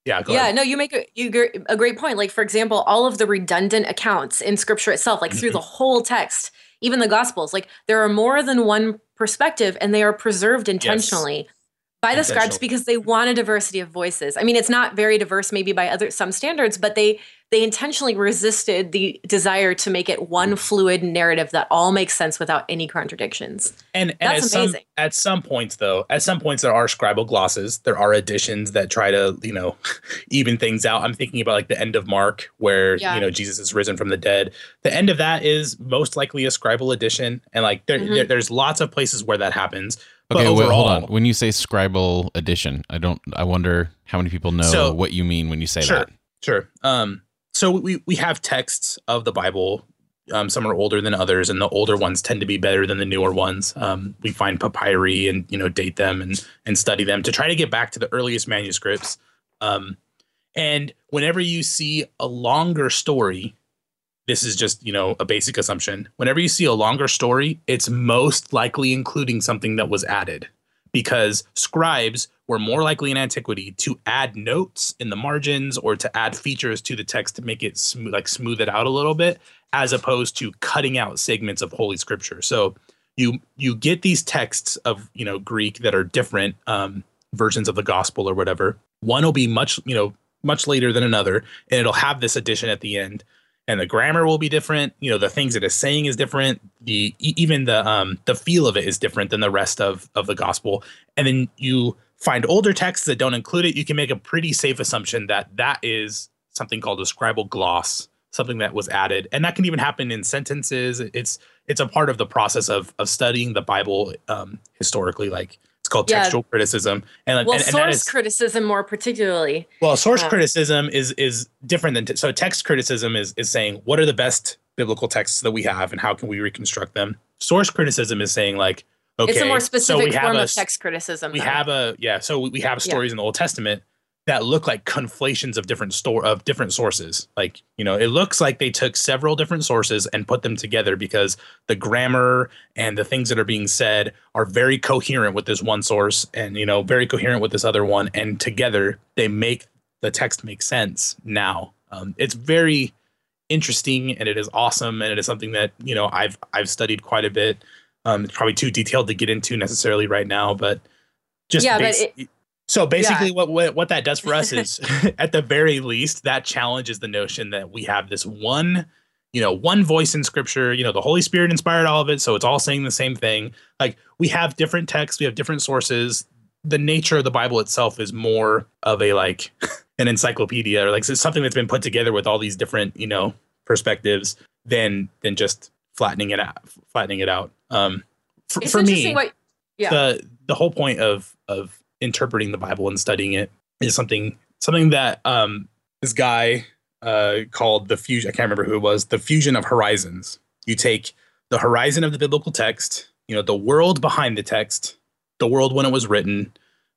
C: yeah, go
B: yeah,
C: ahead.
B: no, you make a, you a great point. Like for example, all of the redundant accounts in Scripture itself, like through
C: Mm-hmm.
B: the whole text, even the Gospels, like there are more than one perspective, and they are preserved intentionally by the scribes because they want a diversity of voices. I mean, it's not very diverse maybe by other some standards, but they they intentionally resisted the desire to make it one fluid narrative that all makes sense without any contradictions.
C: And, and
B: That's
C: at some at some points though, at some points there are scribal glosses. There are additions that try to, you know, even things out. I'm thinking about like the end of Mark where,
B: Yeah.
C: you know, Jesus is risen from the dead. The end of that is most likely a scribal addition. And like there,
B: Mhm.
C: there- there's lots of places where that happens. But
A: Okay, wait, hold on. When you say scribal addition, I don't. I wonder how many people know
C: So-
A: what you mean when you say
C: Sure.
A: that.
C: Sure. Um, so we we have texts of the Bible. Um, some are older than others, and the older ones tend to be better than the newer ones. Um, we find papyri and you know date them and and study them to try to get back to the earliest manuscripts. Um, and whenever you see a longer story, this is just you know a basic assumption. Whenever you see a longer story, it's most likely including something that was added because scribes were more likely in antiquity to add notes in the margins or to add features to the text to make it smooth, like smooth it out a little bit, as opposed to cutting out segments of holy scripture. So you you get these texts of you know Greek that are different um, versions of the gospel or whatever. One will be much you know much later than another, and it'll have this addition at the end. And the grammar will be different. You know, the things it is saying is different. The even the um the feel of it is different than the rest of of the gospel and then you find older texts that don't include it, you can make a pretty safe assumption that that is something called a scribal gloss, something that was added, and that can even happen in sentences. It's it's a part of the process of of studying the Bible um, historically. Like it's called
B: Yeah.
C: textual criticism, and,
B: Well,
C: and, and
B: source
C: is
B: criticism more particularly.
C: well, source
B: Yeah.
C: criticism is is different than t- so text criticism is is saying what are the best biblical texts that we have and how can we reconstruct them. Source criticism is saying like okay,
B: it's a more
C: so
B: specific
C: have
B: form
C: a
B: of text criticism.
C: we
B: though.
C: have a yeah so we- we have
B: Yeah.
C: stories in the old testament that look like conflations of different store of different sources like you know it looks like they took several different sources and put them together because the grammar and the things that are being said are very coherent with this one source and you know very coherent with this other one and together they make the text make sense now um, it's very interesting and it is awesome and it is something that you know i've i've studied quite a bit um, it's probably too detailed to get into necessarily right now, but just
B: Yeah, but it-
C: so basically, what, what what that does for us is, at the very least, that challenges the notion that we have this one, you know, one voice in Scripture. You know, the Holy Spirit inspired all of it, so it's all saying the same thing. Like we have different texts, we have different sources. The nature of the Bible itself is more of a like an encyclopedia or like so something that's been put together with all these different, you know, perspectives than than just flattening it out flattening it out. Um for,
B: It's
C: for
B: interesting
C: me
B: what yeah.
C: the the whole point of of interpreting the bible and studying it is something something that um this guy uh called the fusion i can't remember who it was the fusion of horizons. You take the horizon of the biblical text you know the world behind the text the world when it was written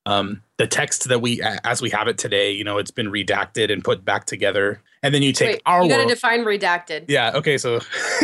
C: um, the text that we as we have it today you know it's been redacted and put back together and then you take
B: Wait,
C: our
B: you got to
C: world
B: define redacted.
C: yeah okay so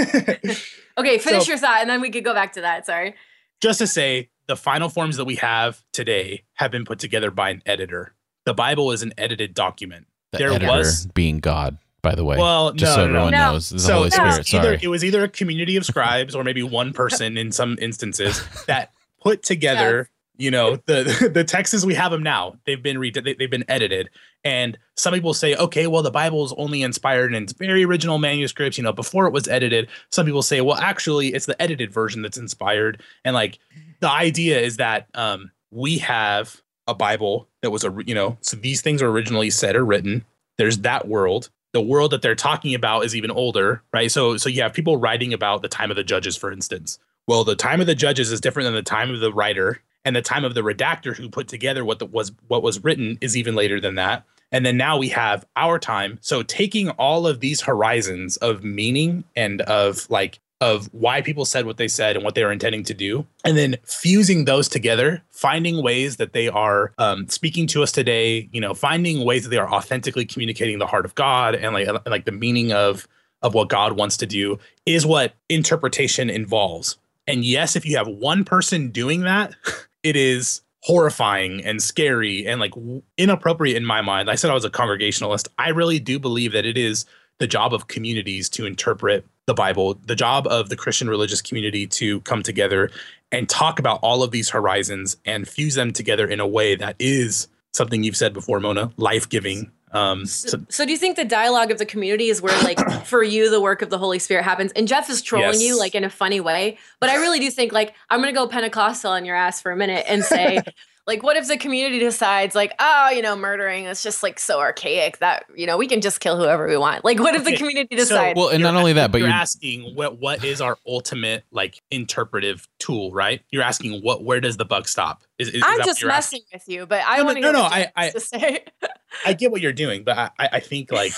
B: Okay, finish
C: So-
B: your thought, and then we could go back to that. Sorry.
C: just to say the final forms that we have today have been put together by an editor. The Bible is an edited document.
A: The
C: There
A: editor
C: was-
A: being God, by the way.
C: Well,
A: just
C: no,
A: so
C: no, no.
A: everyone
B: No.
A: knows, the
C: so
A: Holy
C: it
A: Spirit.
C: was either
A: Sorry.
C: it was either a community of scribes or maybe one person in some instances that put together, you know, the the texts as we have them now. They've been re- they, they've been edited, and some people say, okay, well, the Bible is only inspired in its very original manuscripts, you know, before it was edited. Some people say, well, actually, it's the edited version that's inspired, and like the idea is that um, we have a Bible that was a you know, so these things are originally said or written. There's that world the world that they're talking about is even older, right? So so you have people writing about the time of the judges, for instance. Well, the time of the judges is different than the time of the writer, and the time of the redactor who put together what the, was what was written is even later than that. And then now we have our time. So taking all of these horizons of meaning and of like of why people said what they said and what they were intending to do, and then fusing those together, finding ways that they are um, speaking to us today. You know, finding ways that they are authentically communicating the heart of God and like and, like the meaning of of what God wants to do is what interpretation involves. And yes, if you have one person doing that, it is horrifying and scary and like inappropriate in my mind. I said I was a congregationalist. I really do believe that it is the job of communities to interpret the Bible, the job of the Christian religious community to come together and talk about all of these horizons and fuse them together in a way that is something you've said before, Mona, life giving. Um,
B: so, so, do you think the dialogue of the community is where, like, for you, the work of the Holy Spirit happens? And Jeff is trolling yes. you, like, in a funny way. But I really do think, like, I'm going to go Pentecostal on your ass for a minute and say, like what if the community decides like oh you know murdering is just like so archaic that you know we can just kill whoever we want. Like what if the community decides
A: so, well and not only that but
C: you're,
A: you're,
C: asking what what is our ultimate like interpretive tool right? You're asking what where does the buck stop?
B: Is, is, i'm is just messing asking? with you but i
C: no,
B: want to
C: no no, no i I, say. I get what you're doing but i i think like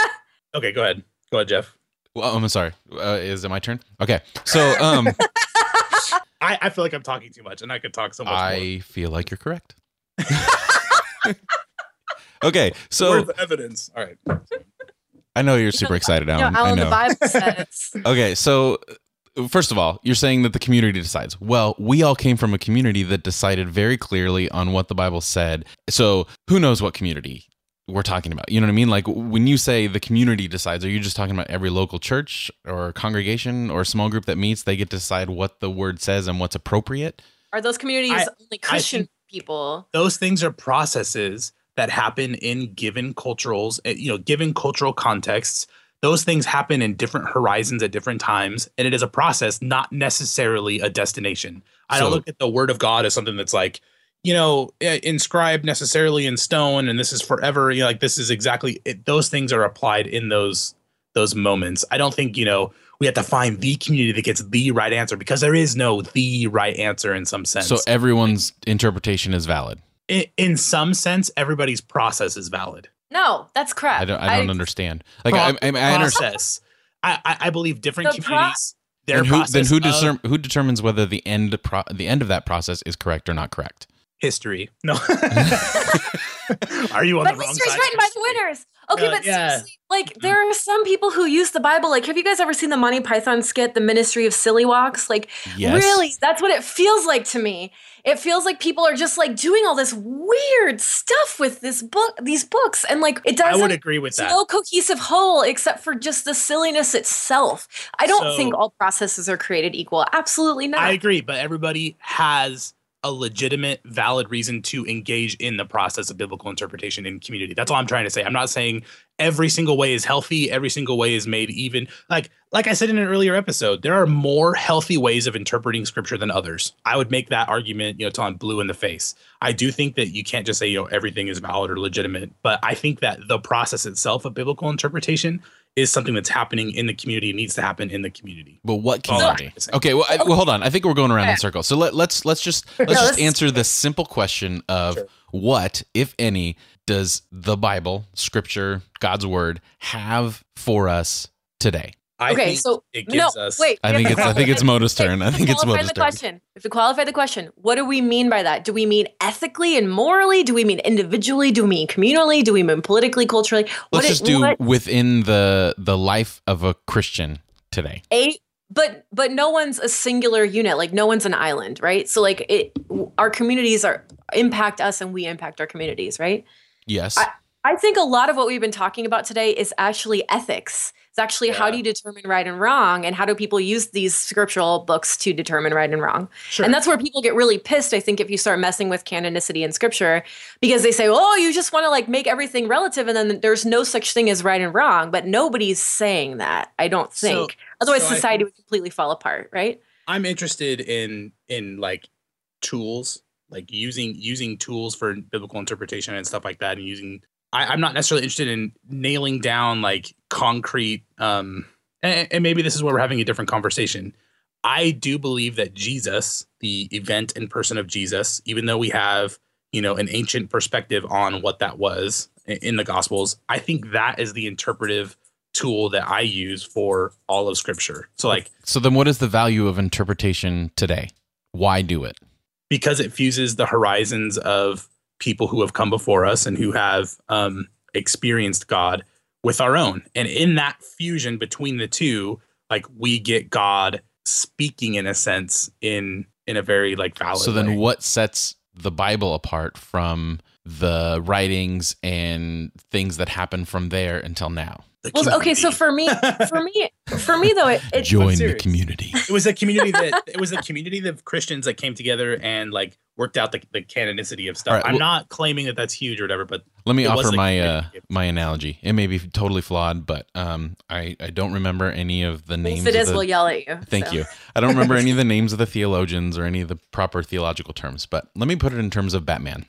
C: okay go ahead. Go ahead jeff.
A: Well i'm sorry. Uh, is it my turn? Okay so um
C: I, I feel like I'm talking too much and I could talk so much
A: I
C: more.
A: feel like you're correct. okay, so
C: Where's the evidence? All right.
A: I know you're super excited, Allen.
B: You know,
A: Allen,
B: I know. the Bible says.
A: okay, so uh, first of all, you're saying that the community decides. Well, we all came from a community that decided very clearly on what the Bible said. So who knows what community we're talking about. You know what I mean? Like when you say the community decides, are you just talking about every local church or congregation or small group that meets? They get to decide what the word says and what's appropriate.
B: Are those communities I, only Christian people?
C: Those things are processes that happen in given culturals, eh, you know, given cultural contexts. Those things happen in different horizons at different times, and it is a process, not necessarily a destination. I so, don't look at the word of God as something that's like, you know eh, inscribed necessarily in stone and this is forever you know like this is exactly it, those things are applied in those those moments. I don't think you know we have to find the community that gets the right answer because there is no the right answer in some sense.
A: So everyone's interpretation is valid.
C: In, in some sense everybody's process is valid.
B: No that's crap.
A: I don't, I don't I, understand. Like pro- I, I, I
C: process. I, I believe different the communities pro- their
A: who, then who,
C: of,
A: who determines whether the end pro- the end of that process is correct or not correct
C: history. No. Are you on
B: but
C: the wrong
B: history's
C: side?
B: written by the winners. Okay, uh, but yeah. seriously, like mm-hmm. there are some people who use the Bible. Like, have you guys ever seen the Monty Python skit, "The Ministry of Silly Walks"? Like, yes. really, that's what it feels like to me. It feels like people are just like doing all this weird stuff with this book, these books, and like it doesn't.
C: I would agree with that.
B: No cohesive whole except for just the silliness itself. I don't so, think all processes are created equal. Absolutely not.
C: I agree, but everybody has a legitimate, valid reason to engage in the process of biblical interpretation in community. That's all I'm trying to say. I'm not saying every single way is healthy, every single way is made even. Like like I said in an earlier episode, there are more healthy ways of interpreting scripture than others. I would make that argument, you know, till I'm blue in the face. I do think that you can't just say, you know, everything is valid or legitimate, but I think that the process itself of biblical interpretation is something that's happening in the community. It needs to happen in the community.
A: But what community? Okay, well, I, well, hold on. I think we're going around in circles. So let, let's let's just let's no, just answer the simple question of sure. what, if any, does the Bible, Scripture, God's Word have for us today?
C: I okay, so it gives no, us.
B: Wait,
A: I think it's I think it's Mona's turn. I think it's Mona's
B: the
A: turn.
B: Question. If we qualify the question, what do we mean by that? Do we mean ethically and morally? Do we mean individually? Do we mean communally? Do we mean politically, culturally?
A: What Let's just do what? within the the life of a Christian today.
B: A but but no one's a singular unit. Like no one's an island, right? So like it, our communities are impact us, and we impact our communities, right?
A: Yes.
B: I, I think a lot of what we've been talking about today is actually ethics it's actually yeah. how do you determine right and wrong, and how do people use these scriptural books to determine right and wrong? Sure. And that's where people get really pissed. I think if you start messing with canonicity in scripture, because they say, "Oh, you just want to like make everything relative," and then there's no such thing as right and wrong. But nobody's saying that. I don't think. So, Otherwise, so society would completely fall apart, right?
C: I'm interested in in like tools like using using tools for biblical interpretation and stuff like that and using I, am not necessarily interested in nailing down like concrete. Um, and, and maybe this is where we're having a different conversation. I do believe that Jesus, the event and person of Jesus, even though we have you know an ancient perspective on what that was in the Gospels, I think that is the interpretive tool that I use for all of Scripture. So like,
A: so then, what is the value of interpretation today? Why do it?
C: Because it fuses the horizons of people who have come before us and who have um, experienced God with our own. And in that fusion between the two, like we get God speaking in a sense in in a very like valid.
A: So then,
C: way.
A: what sets the Bible apart from the writings and things that happen from there until now.
C: The
B: Well, okay, so for me, for me, for me though, it, it
A: Join the community.
C: it was a community that it was a community of Christians that came together and like worked out the, the canonicity of stuff.
A: All right,
C: I'm
A: well-
C: not claiming that that's huge or whatever, but
A: Let me offer my uh, my analogy. It may be totally flawed, but um, I I don't remember any of the names.
B: if it
A: of
B: is,
A: the-
B: we'll yell at you.
A: Thank
B: so.
A: you. I don't remember any of the names of the theologians or any of the proper theological terms, but let me put it in terms of Batman.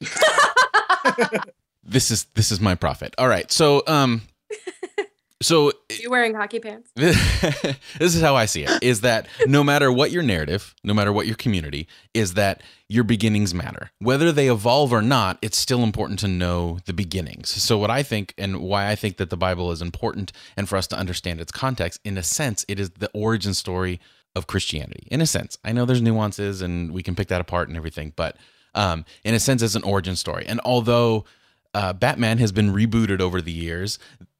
A: this is this is my profit. All right. So um so
B: You wearing hockey pants?
A: this is how I see it is that no matter what your narrative, no matter what your community, is that your beginnings matter. Whether they evolve or not, it's still important to know the beginnings. So, what I think and why I think that the Bible is important and for us to understand its context, in a sense, it is the origin story of Christianity. In a sense, I know there's nuances and we can pick that apart and everything, but um, in a sense, it's an origin story. And although uh, Batman has been rebooted over the years.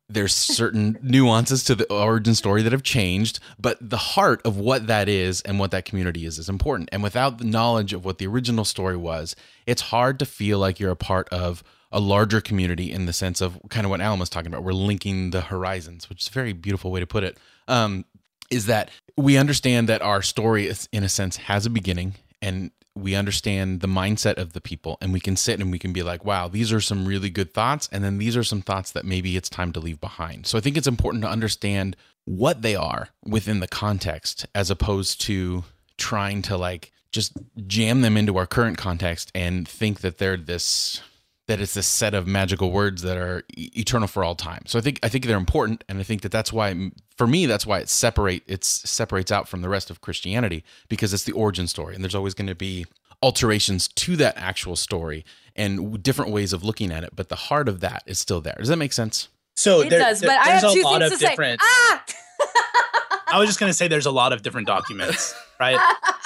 A: There's certain nuances to the origin story that have changed, but the heart of what that is and what that community is is important. And without the knowledge of what the original story was, it's hard to feel like you're a part of a larger community in the sense of kind of what Allen was talking about. We're linking the horizons, which is a very beautiful way to put it. Um, is that we understand that our story, is, in a sense, has a beginning and we understand the mindset of the people and we can sit and we can be like wow these are some really good thoughts. And then these are some thoughts that maybe it's time to leave behind. So i think it's important to understand what they are within the context as opposed to trying to like just jam them into our current context and think that they're this that it's this set of magical words that are e- eternal for all time. So I think I think they're important, and I think that that's why for me that's why it separate it's separates out from the rest of Christianity because it's the origin story, and there's always going to be alterations to that actual story and different ways of looking at it, but the heart of that is still there. Does that make sense?
C: so
B: It
C: there-
B: does,
C: there-
B: but I
C: there's
B: have
C: a
B: two
C: lot
B: things
C: of
B: to say.
C: different.
B: Ah!
C: I was just gonna say there's a lot of different documents, right?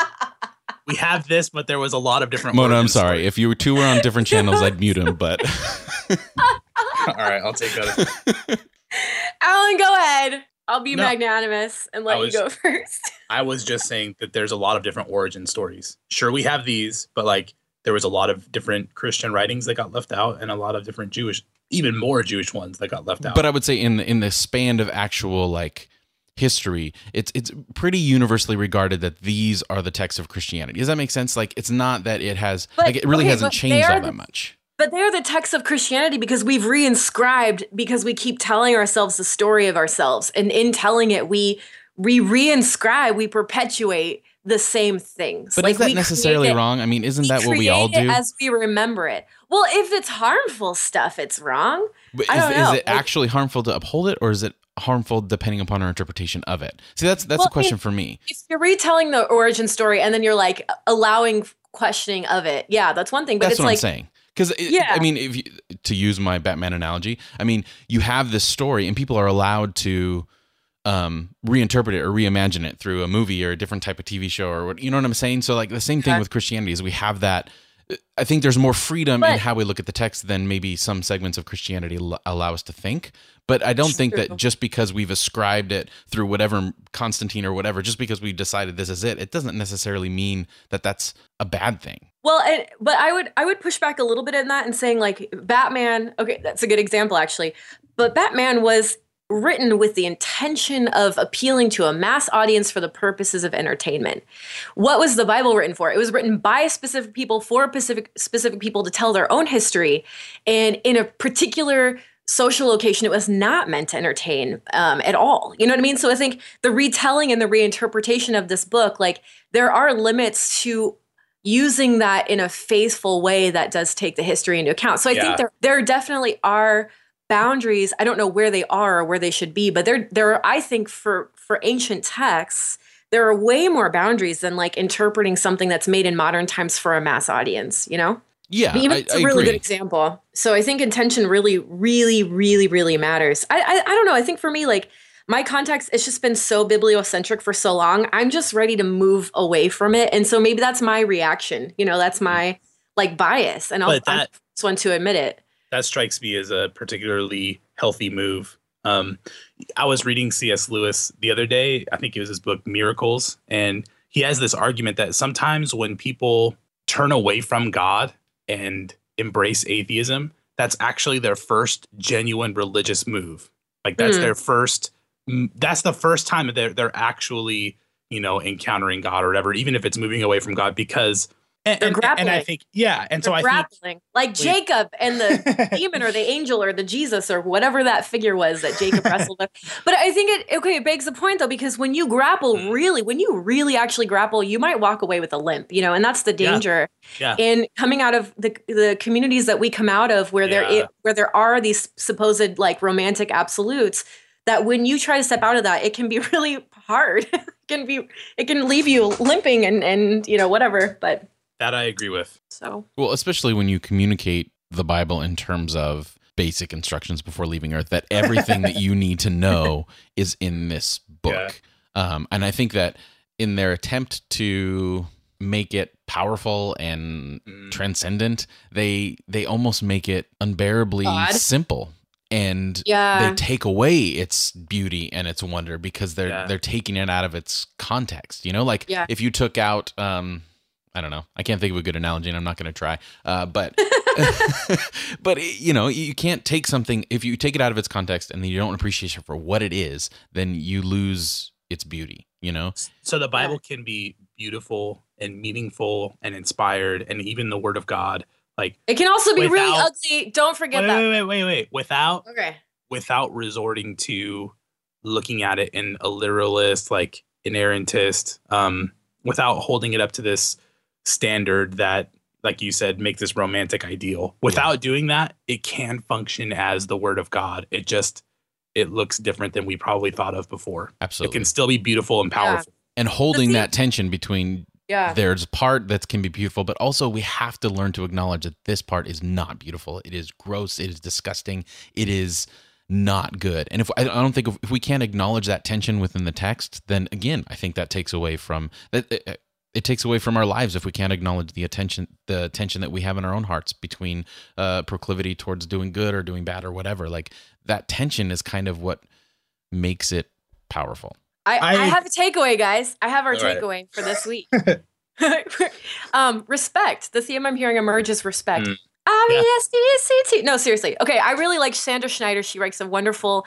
C: we have this, but there was a lot of different.
A: Mona, I'm sorry. If you two were on different channels, I'd mute him, but
C: All right, I'll take that.
B: Allen, go ahead. I'll be
C: No.
B: magnanimous and let
C: was-
B: you go first.
C: I was just saying that there's a lot of different origin stories. Sure, we have these, but like there was a lot of different Christian writings that got left out, and a lot of different Jewish, even more Jewish ones that got left out.
A: but I would say in the, in the span of actual like history, it's it's pretty universally regarded that these are the texts of Christianity. Does that make sense? Like it's not that it has
B: But-
A: like it really
B: okay,
A: hasn't changed all
B: are
A: that
B: the-
A: much.
B: But they're the texts of Christianity because we've reinscribed because we keep telling ourselves the story of ourselves. And in telling it, we we reinscribe, we perpetuate the same things.
A: But
B: Like,
A: is that necessarily
B: it-
A: wrong? I mean, isn't that what we all do?
B: as we remember it. Well, if it's harmful stuff, it's wrong.
A: But is, is it
B: like-
A: actually harmful to uphold it, or is it harmful depending upon our interpretation of it? See, that's that's
B: Well,
A: a question
B: if-
A: for me.
B: If you're retelling the origin story and then you're like allowing questioning of it, yeah, that's one thing. But
A: That's
B: it's
A: what
B: like
A: I'm saying. Because
B: Yeah.
A: I mean, if you, to use my Batman analogy, I mean, you have this story, and people are allowed to um, reinterpret it or reimagine it through a movie or a different type of TV show or what you know what I'm saying. So like the same thing with Christianity is we have that. I think there's more freedom in how we look at the text than maybe some segments of Christianity l- allow us to think. But I don't think
B: True.
A: that just because we've ascribed it through whatever Constantine or whatever, just because we decided this is it, it doesn't necessarily mean that that's a bad thing.
B: Well, and, but I would I would push back a little bit in that and saying like Batman. Okay, that's a good example actually. But Batman was written with the intention of appealing to a mass audience for the purposes of entertainment. What was the Bible written for? It was written by specific people for specific specific people to tell their own history, and in a particular social location it was not meant to entertain um, at all you know what i mean so i think the retelling and the reinterpretation of this book like there are limits to using that in a faithful way that does take the history into account. So I
C: Yeah.
B: think there there definitely are boundaries. I don't know where they are or where they should be, but there there are, I think for for ancient texts there are way more boundaries than like interpreting something that's made in modern times for a mass audience, you know?
A: Yeah,
B: Even
A: I,
B: it's
A: I
B: a really
A: agree.
B: good example. So I think intention really, really, really, really matters. I, I I don't know. I think for me, like my context, it's just been so bibliocentric for so long. I'm just ready to move away from it. And so maybe that's my reaction. You know, that's my like bias. And I'll
C: But
B: I'm the first one to admit it.
C: That strikes me as a particularly healthy move. Um, I was reading C.S. Lewis the other day. I think it was his book Miracles, and he has this argument that sometimes when people turn away from God and embrace atheism, that's actually their first genuine religious move. Like that's
B: Mm.
C: their first. That's the first time that they're they're actually you know encountering God or whatever, even if it's moving away from God because. And,
B: They're
C: and, and I think yeah, and so
B: They're
C: I
B: grappling. like Jacob and the demon or the angel or the Jesus or whatever that figure was that Jacob wrestled with. But I think it okay, it begs the point though, because when you grapple
C: Mm.
B: really, when you really actually grapple, you might walk away with a limp, you know, and that's the danger
C: Yeah.
B: in coming out of the the communities that we come out of where there
C: Yeah.
B: i- where there are these supposed like romantic absolutes that when you try to step out of that, it can be really hard. it can be it can leave you limping and and you know whatever. But
C: that I agree with.
B: so
A: Well, especially when you communicate the Bible in terms of basic instructions before leaving Earth, that everything that you need to know is in this book. Um, and I think that in their attempt to make it powerful and
C: Mm.
A: transcendent, they they almost make it unbearably
B: Odd.
A: simple. And
B: yeah.
A: they take away its beauty and its wonder because they're
C: Yeah.
A: they're taking it out of its context. You know, like
B: Yeah.
A: if you took out um I don't know. I can't think of a good analogy and I'm not going to try. Uh but but you know, you can't take something if you take it out of its context and then you don't appreciate it for what it is, then you lose its beauty, you know?
C: So the Bible can be beautiful and meaningful and inspired, and even the Word of God. Like
B: It can also be really ugly. Don't forget
C: wait,
B: that.
C: wait, wait, wait, wait. Without
B: Okay.
C: without resorting to looking at it in a literalist, like inerrantist, um, without holding it up to this standard that, like you said, make this romantic ideal. Without doing that, it can function as the Word of God. It just it looks different than we probably thought of before.
A: absolutely It
C: can still be beautiful and
B: Yeah.
C: powerful.
A: and holding that tension between
B: Yeah.
A: there's part that can be beautiful, but also we have to learn to acknowledge that this part is not beautiful. It is gross. It is disgusting. It is not good. And if I I don't think if, if we can't acknowledge that tension within the text, then again, I think that takes away from that. Uh, It, it takes away from our lives if we can't acknowledge the attention, the tension that we have in our own hearts between uh, proclivity towards doing good or doing bad or whatever. Like that tension is kind of what makes it powerful.
B: I, I,
C: I-
B: have a takeaway, guys. I have our
C: All right.
B: takeaway for this week. um, respect. The theme I'm hearing emerge is respect.
C: Mm.
B: R-E-S-P-E-C-T. No, seriously. Okay, I really like Sandra Schneider. She writes a wonderful.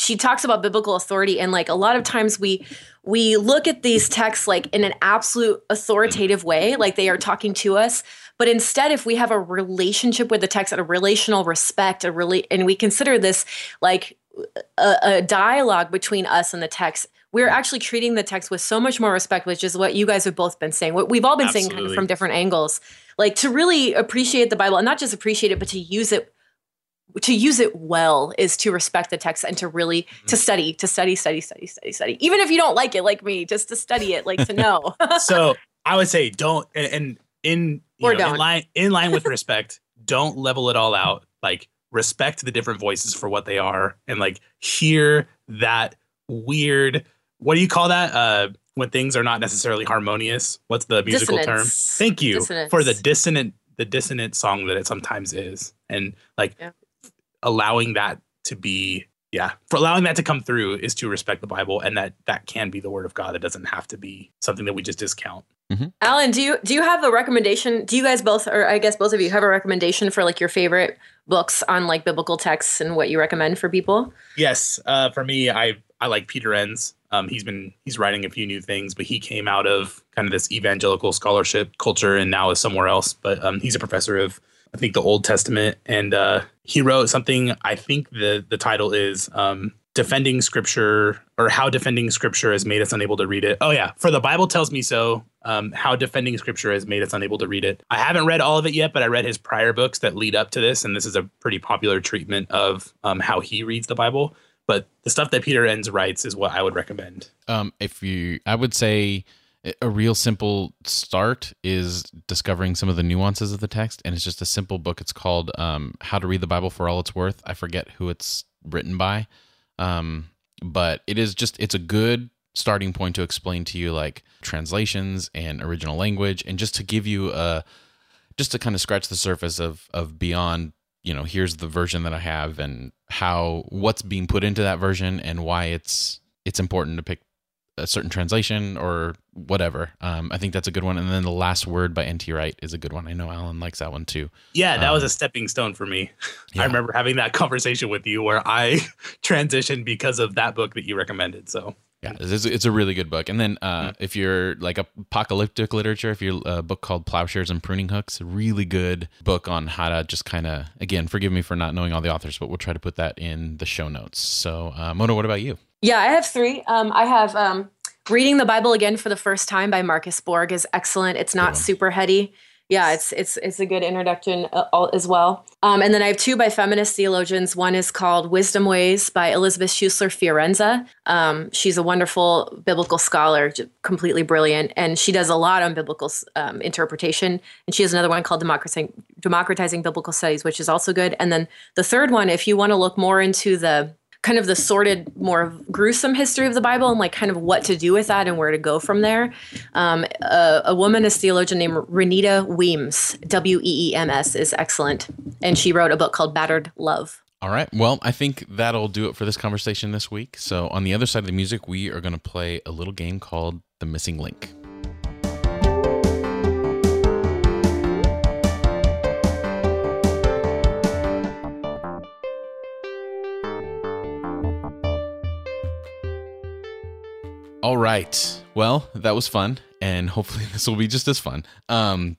B: She talks about biblical authority, and like a lot of times we we look at these texts like in an absolute authoritative way, like they are talking to us. But instead, if we have a relationship with the text and a relational respect, a really, and we consider this like a, a dialogue between us and the text, we're actually treating the text with so much more respect, which is what you guys have both been saying. What we've all been saying kind of from different angles. Like to really appreciate the Bible and not just appreciate it, but to use it to use it well is to respect the text and to really to study, to study, study, study, study, study. Even if you don't like it like me, just to study it, like to know.
C: so I would say don't and, and in
B: Or
C: know, in
B: don't.
C: line in line with respect, don't level it all out. Like respect the different voices for what they are and like hear that weird what do you call that? Uh when things are not necessarily harmonious. What's the musical term? Thank you
B: Dissonance.
C: for the dissonant the dissonant song that it sometimes is. And like
B: Yeah.
C: Allowing that to be yeah for allowing that to come through is to respect the bible and that that can be the word of god. It doesn't have to be something that we just discount.
B: Allen, do you do you have a recommendation? Do you guys both, or I guess both of you, have a recommendation for like your favorite books on like biblical texts and what you recommend for people?
C: yes uh, for me i i like peter enns. Um, he's been he's writing a few new things but he came out of kind of this evangelical scholarship culture and now is somewhere else. But um, he's a professor of i think the old testament. And uh, he wrote something i think the the title is um, defending scripture or how defending scripture has made us unable to read it. Oh yeah for the bible tells me so um, how defending scripture has made us unable to read it. I haven't read all of it yet but i read his prior books that lead up to this and this is a pretty popular treatment of um, how he reads the bible. But the stuff that peter enns writes is what i would recommend.
A: Um, if you, I would say a real simple start is discovering some of the nuances of the text, and it's just a simple book. It's called um, "How to Read the Bible for All It's Worth." I forget who it's written by, um, but it is just it's a good starting point to explain to you like translations and original language, and just to give you a just to kind of scratch the surface of of beyond you know here's the version that I have and how what's being put into that version and why it's it's important to pick a certain translation or whatever. Um, I think that's a good one. And then the last word by N.T. Wright is a good one. I know Allen likes that one too.
C: Yeah, that was
A: Um,
C: a stepping stone for me.
A: yeah.
C: I remember having that conversation with you where I transitioned because of that book that you recommended. So
A: Yeah, it's, it's a really good book. And then uh,
C: Mm-hmm.
A: if you're like apocalyptic literature, if you're a book called Plowshares and Pruning Hooks, a really good book on how to just kind of, again, forgive me for not knowing all the authors, but we'll try to put that in the show notes. So, uh, Mona, what about you?
B: Yeah, I have three. Um, I have um, Reading the Bible Again for the First Time by Marcus Borg is excellent. It's not
A: one.
B: super heady. Yeah, it's it's it's a good introduction uh, as well. Um, and then I have two by feminist theologians. One is called Wisdom Ways by Elisabeth Schüssler Fiorenza. Um, she's a wonderful biblical scholar, completely brilliant, and she does a lot on biblical um, interpretation. And she has another one called Democratizing, Democratizing Biblical Studies, which is also good. And then the third one, if you want to look more into the kind of the sordid, more gruesome history of the Bible and like kind of what to do with that and where to go from there. Um, a, a womanist theologian named Renita Weems, W E E M S, is excellent. And she wrote a book called Battered Love.
A: All right. Well, I think that'll do it for this conversation this week. So, on the other side of the music, we are going to play a little game called The Missing Link. All right. Well, that was fun, and hopefully this will be just as fun. Um,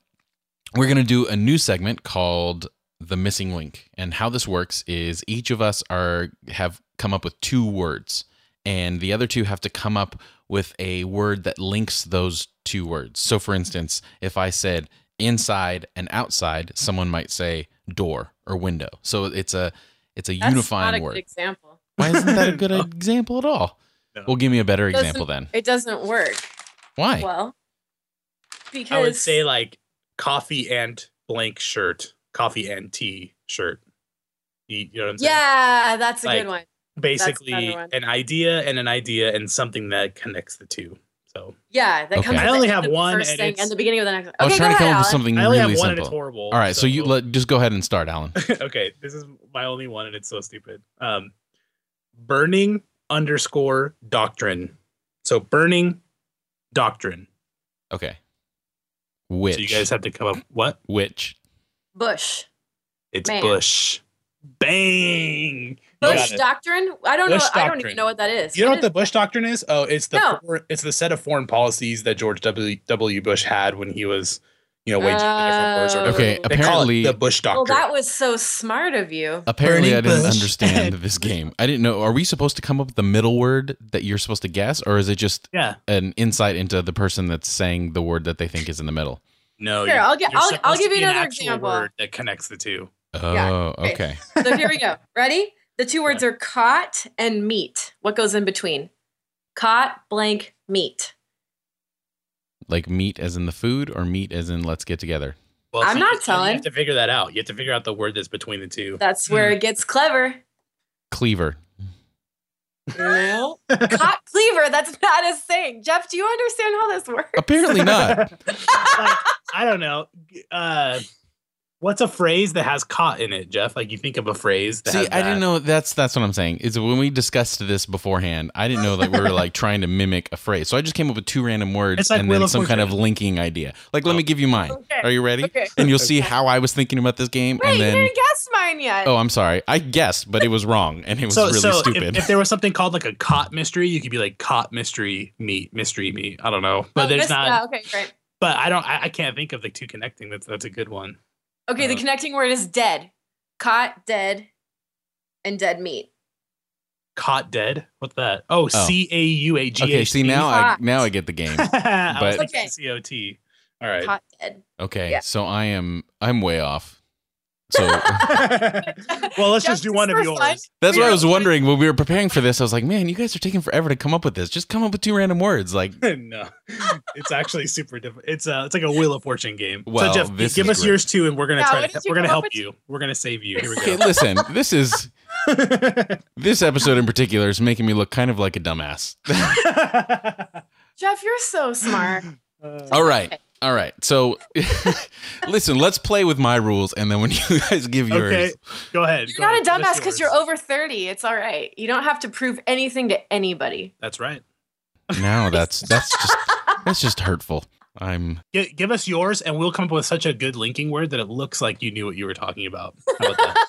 A: we're going to do a new segment called the missing link and how this works is each of us are have come up with two words and the other two have to come up with a word that links those two words so for instance if i said inside and outside someone might say door or window so it's a it's a unifying word Good
B: example.
A: why isn't that a good example at all
C: No.
A: well give me a better
B: Doesn't-
A: example then
B: It doesn't work
A: why
B: well because
C: I would say like coffee and blank shirt, coffee and tea shirt. You, you know what I'm saying?
B: yeah, that's a
C: Like,
B: good one.
C: Basically,
B: one.
C: an idea and an idea and something that connects the two. So
B: Yeah, that
A: Okay.
B: comes.
A: I
C: only have
B: of the
C: one,
B: first
C: and
B: thing and the beginning of the next.
A: i was trying to come
B: ahead,
A: up with
B: Alan.
A: something
C: I only
A: really
C: have one
A: simple
C: and it's horrible.
A: all right so, you let just go ahead and start allen
C: okay, this is my only one, and it's so stupid. Um, burning underscore doctrine. So burning doctrine.
A: okay which
C: So you guys have to come up. What?
A: which
B: Bush.
C: It's
B: Man.
C: Bush. Bang.
B: Bush doctrine. I don't
C: Bush
B: know. I don't even know what that is.
C: You know
B: What
C: what the Bush doctrine is? Oh, it's the
B: No.
C: for- it's the set of foreign policies that George W. W. Bush had when he was, you know, waging the different wars. Or
B: Oh.
C: whatever.
A: Okay,
C: they call
A: apparently-
C: it the Bush
B: Doctor.
C: Well,
B: that was so smart of you.
A: Apparently,
C: Burning
A: I didn't
C: bush.
A: understand this game. I didn't know. Are we supposed to come up with the middle word that you're supposed to guess, or is it just
C: yeah.
A: an insight into the person that's saying the word that they think is in the middle?
C: No.
B: Here,
C: you're-
B: I'll get-
C: you're
B: I'll- I'll give you
C: be an
B: another
C: actual
B: example.
C: Word that connects the two.
A: Oh,
B: Yeah,
A: okay.
B: Oh, okay. So here we go. Ready? The two words are caught and meat. What goes in between? Caught blank meat.
A: Like meat as in the food, or meat as in let's get together.
C: Well,
B: I'm
C: see,
B: not
C: you- You have to figure that out. You have to figure out the word that's between the two.
B: That's where it gets clever.
A: Cleaver.
B: No. Caught cleaver. That's not a thing. Jeff, do you understand how this works?
A: Apparently not.
C: Like, I don't know. Uh, what's a phrase that has "caught" in it, Jeff? Like you think of a phrase. That
A: See,
C: has
A: I didn't know. That's that's what I'm saying. Is when we discussed this beforehand, I didn't know that we were like trying to mimic a phrase. So I just came up with two random words
C: like
A: and
C: Wheel
A: then
C: of
A: some kind of linking idea. Like, let
C: Oh.
A: me give you mine.
B: Okay.
A: Are you ready?
B: Okay.
A: And you'll see how I was thinking about this game,
B: Wait,
A: and
B: you
A: then.
B: didn't guess mine yet.
A: Oh, I'm sorry. I guessed, but it was wrong, and it was
C: So,
A: really
C: so
A: stupid.
C: If, if there was something called like a caught mystery, you could be like caught mystery meat, mystery meat. I don't know, but
B: Oh,
C: there's
B: this-
C: not.
B: Yeah, okay, great.
C: But I don't. I, I can't think of the two connecting. That's that's a good one.
B: Okay, the
C: Uh,
B: connecting word is dead. Caught, dead, and dead meat.
C: Caught dead. What's that? Oh,
A: Oh.
C: C A U A G H.
A: okay, see now I now I get the game.
C: I was
A: but-
C: C O T. All right.
B: Caught, dead.
A: Okay,
B: Yeah.
A: so I am I'm way off. So
C: well, let's just do one of yours.
B: fun.
A: that's what I was wondering when we were preparing for this. I was like, man, you guys are taking forever to come up with this. Just come up with two random words. Like,
C: no, it's actually super different. It's a it's like a Wheel of Fortune game.
A: Well,
C: so Jeff,
A: this
C: give us
A: great.
C: yours too, and we're gonna
B: Yeah,
C: try to we're gonna help
B: up
C: you. We're gonna save you. Here we
A: okay, listen, this is this episode in particular is making me look kind of like a dumbass.
B: Jeff, you're so smart.
A: All right. All right. So listen, let's play with my rules and then when you guys give yours.
C: okay, go ahead.
B: You're
C: go
B: not
C: ahead.
B: a dumbass because you're over 30. It's all right. You don't have to prove anything to anybody.
C: That's right.
A: now that's that's just that's just hurtful. I'm
C: Gi- give us yours, and we'll come up with such a good linking word that it looks like you knew what you were talking about. How about that?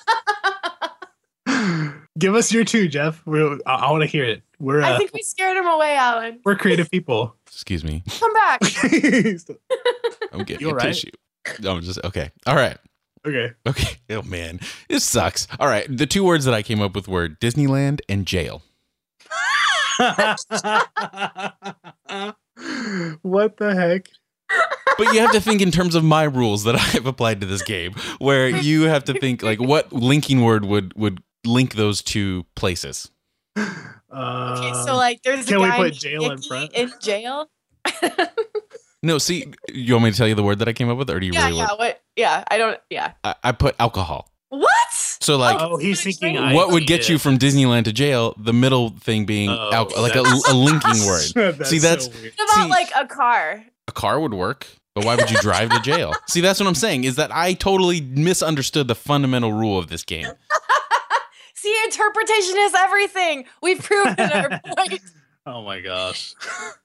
C: Give us your two, Jeff. We're, I, I want to hear it. We're
B: I
C: uh,
B: think we scared him away, Allen.
C: we're creative people.
A: excuse me.
B: Come back.
A: I'm getting
C: You
A: a
C: all right?
A: tissue. No, I'm just okay. All right.
C: okay.
A: Okay. Oh man, this sucks. All right. The two words that I came up with were Disneyland and jail.
C: what the heck?
A: But you have to think in terms of my rules that I've applied to this game, where you have to think like what linking word would would link those two places.
C: Uh,
B: Okay, so like there's
C: can
B: a
C: we
B: guy
C: put jail in front?
B: In jail.
A: No, see, you want me to tell you the word that I came up with, or do you
B: yeah,
A: really
B: yeah.
A: want?
B: What? Yeah, I don't. Yeah.
A: I, I put alcohol.
B: What?
A: So like,
C: oh, he's thinking.
B: What
A: what would
C: IT
A: get you from Disneyland to jail? The middle thing being
C: Oh,
A: alco- like a, a linking word.
C: That's
A: See, that's-
C: so weird.
B: What about
A: See-
B: like a car?
A: A car would work, but why would you drive to jail? See, that's what I'm saying. Is that I totally misunderstood the fundamental rule of this game.
B: See, interpretation is everything. We've proven our point.
C: Oh my gosh.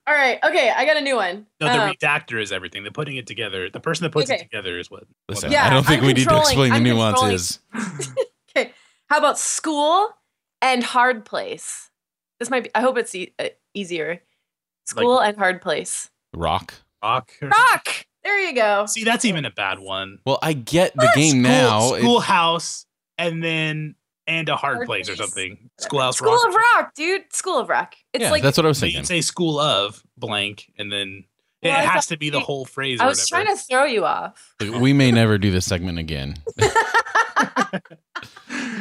B: All right. Okay, I got a new one.
C: No, the
B: Um,
C: redactor is everything. The putting it together. The person that puts
B: Okay.
C: it together is what.
A: Listen,
B: Yeah,
A: I don't think
B: I'm
A: we need to explain the
B: I'm
A: nuances.
B: okay. How about school and hard place? This might be. I hope it's e- uh, easier. School and hard place.
A: Rock.
C: Rock.
B: Rock. There you go.
C: See, that's even a bad one.
A: Well, I get the game
C: School-
A: now. It-
C: Schoolhouse, and then and a hard
B: Hard
C: place or
B: place.
C: something. Schoolhouse
B: School
C: rock.
B: of Rock, dude. School of Rock. It's
A: yeah,
B: like
A: that's what I was
C: So you
A: thinking.
C: can say school of blank, and then it
B: I
C: has to be the whole phrase.
B: I
C: or
B: was
C: whatever.
B: trying to throw you off.
A: we may never do this segment again.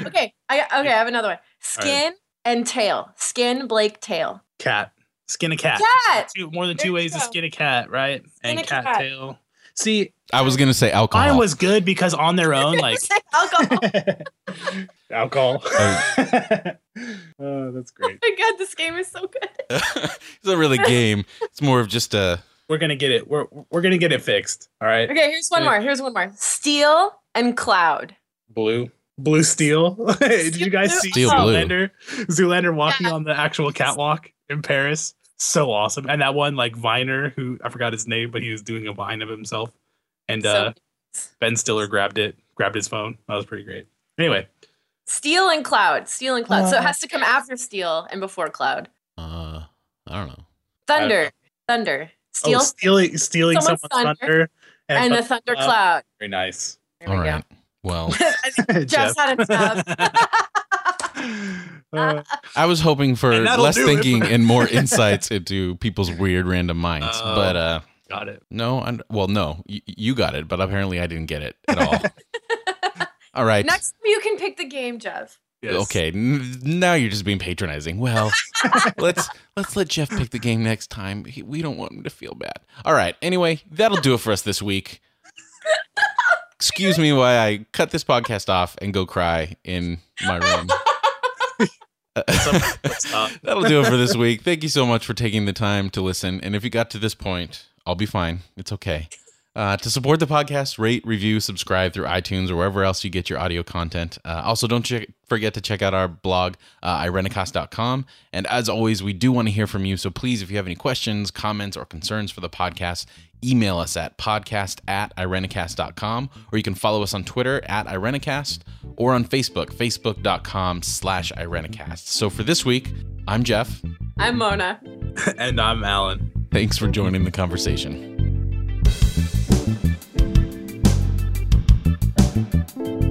B: okay, I okay. I have another one. Skin and tail. Skin Blake tail.
C: cat. Skin a cat.
B: Cat.
C: Two, more than
B: There
C: two
B: you
C: ways to skin a cat, right? and
B: a
C: cat,
B: cat.
C: tail. See,
A: I was gonna say alcohol.
C: mine was good because on their own, like
B: alcohol.
C: alcohol.
A: Oh.
C: oh, that's great.
B: Oh my god, this game is so good.
A: it's not really a game. It's more of just a.
C: We're gonna get it. We're we're gonna get it fixed. All right.
B: Okay, here's one
C: Yeah.
B: more. Here's one more. Steel and cloud.
C: Blue. Blue steel. Did you guys see
A: Steel blue.
C: Zoolander? Zoolander walking
B: Yeah.
C: on the actual catwalk in Paris. So awesome. And that one like Viner who I forgot his name, but he was doing a vine of himself. And
B: So-
C: uh Ben Stiller grabbed it, grabbed his phone. That was pretty great. Anyway,
B: Steel and cloud. Steel and cloud. so
C: Uh.
B: it has to come after steel and before cloud.
A: Uh, I don't know.
B: Thunder. Thunder. Steel
C: oh, stealing stealing
B: Someone's
C: someone's thunder,
B: and
C: and,
B: a thunder
C: uh,
B: cloud.
C: very nice.
B: There
A: All
B: we
A: right. Well,
B: go. I think
C: Jeff.
B: Jeff's had enough.
C: Uh,
A: I was hoping for less thinking and more insights into people's weird random minds.
C: Oh.
A: but uh,
C: got it.
A: no, i well, no, y- you got it, but apparently I didn't get it at all. all right.
B: Next you can pick the game, Jeff.
C: Yes.
A: Okay, n- now you're just being patronizing. Well, let's let's let Jeff pick the game next time. He, we don't want him to feel bad. All right. Anyway, that'll do it for us this week. Excuse me while I cut this podcast off and go cry in my room. That'll do it for this week. Thank you so much for taking the time to listen. And if you got to this point, I'll be fine. It's okay. Uh, to support the podcast, rate, review, subscribe through iTunes or wherever else you get your audio content. Uh, also, don't check, forget to check out our blog, uh, irenicast.com. And as always, we do want to hear from you. So please, if you have any questions, comments, or concerns for the podcast, email us at podcast at irenicast.com or you can follow us on Twitter at irenicast or on Facebook, facebook.com slash irenicast. So for this week, I'm Jeff.
B: I'm Mona.
C: and I'm Allen.
A: Thanks for joining the conversation. Thank you.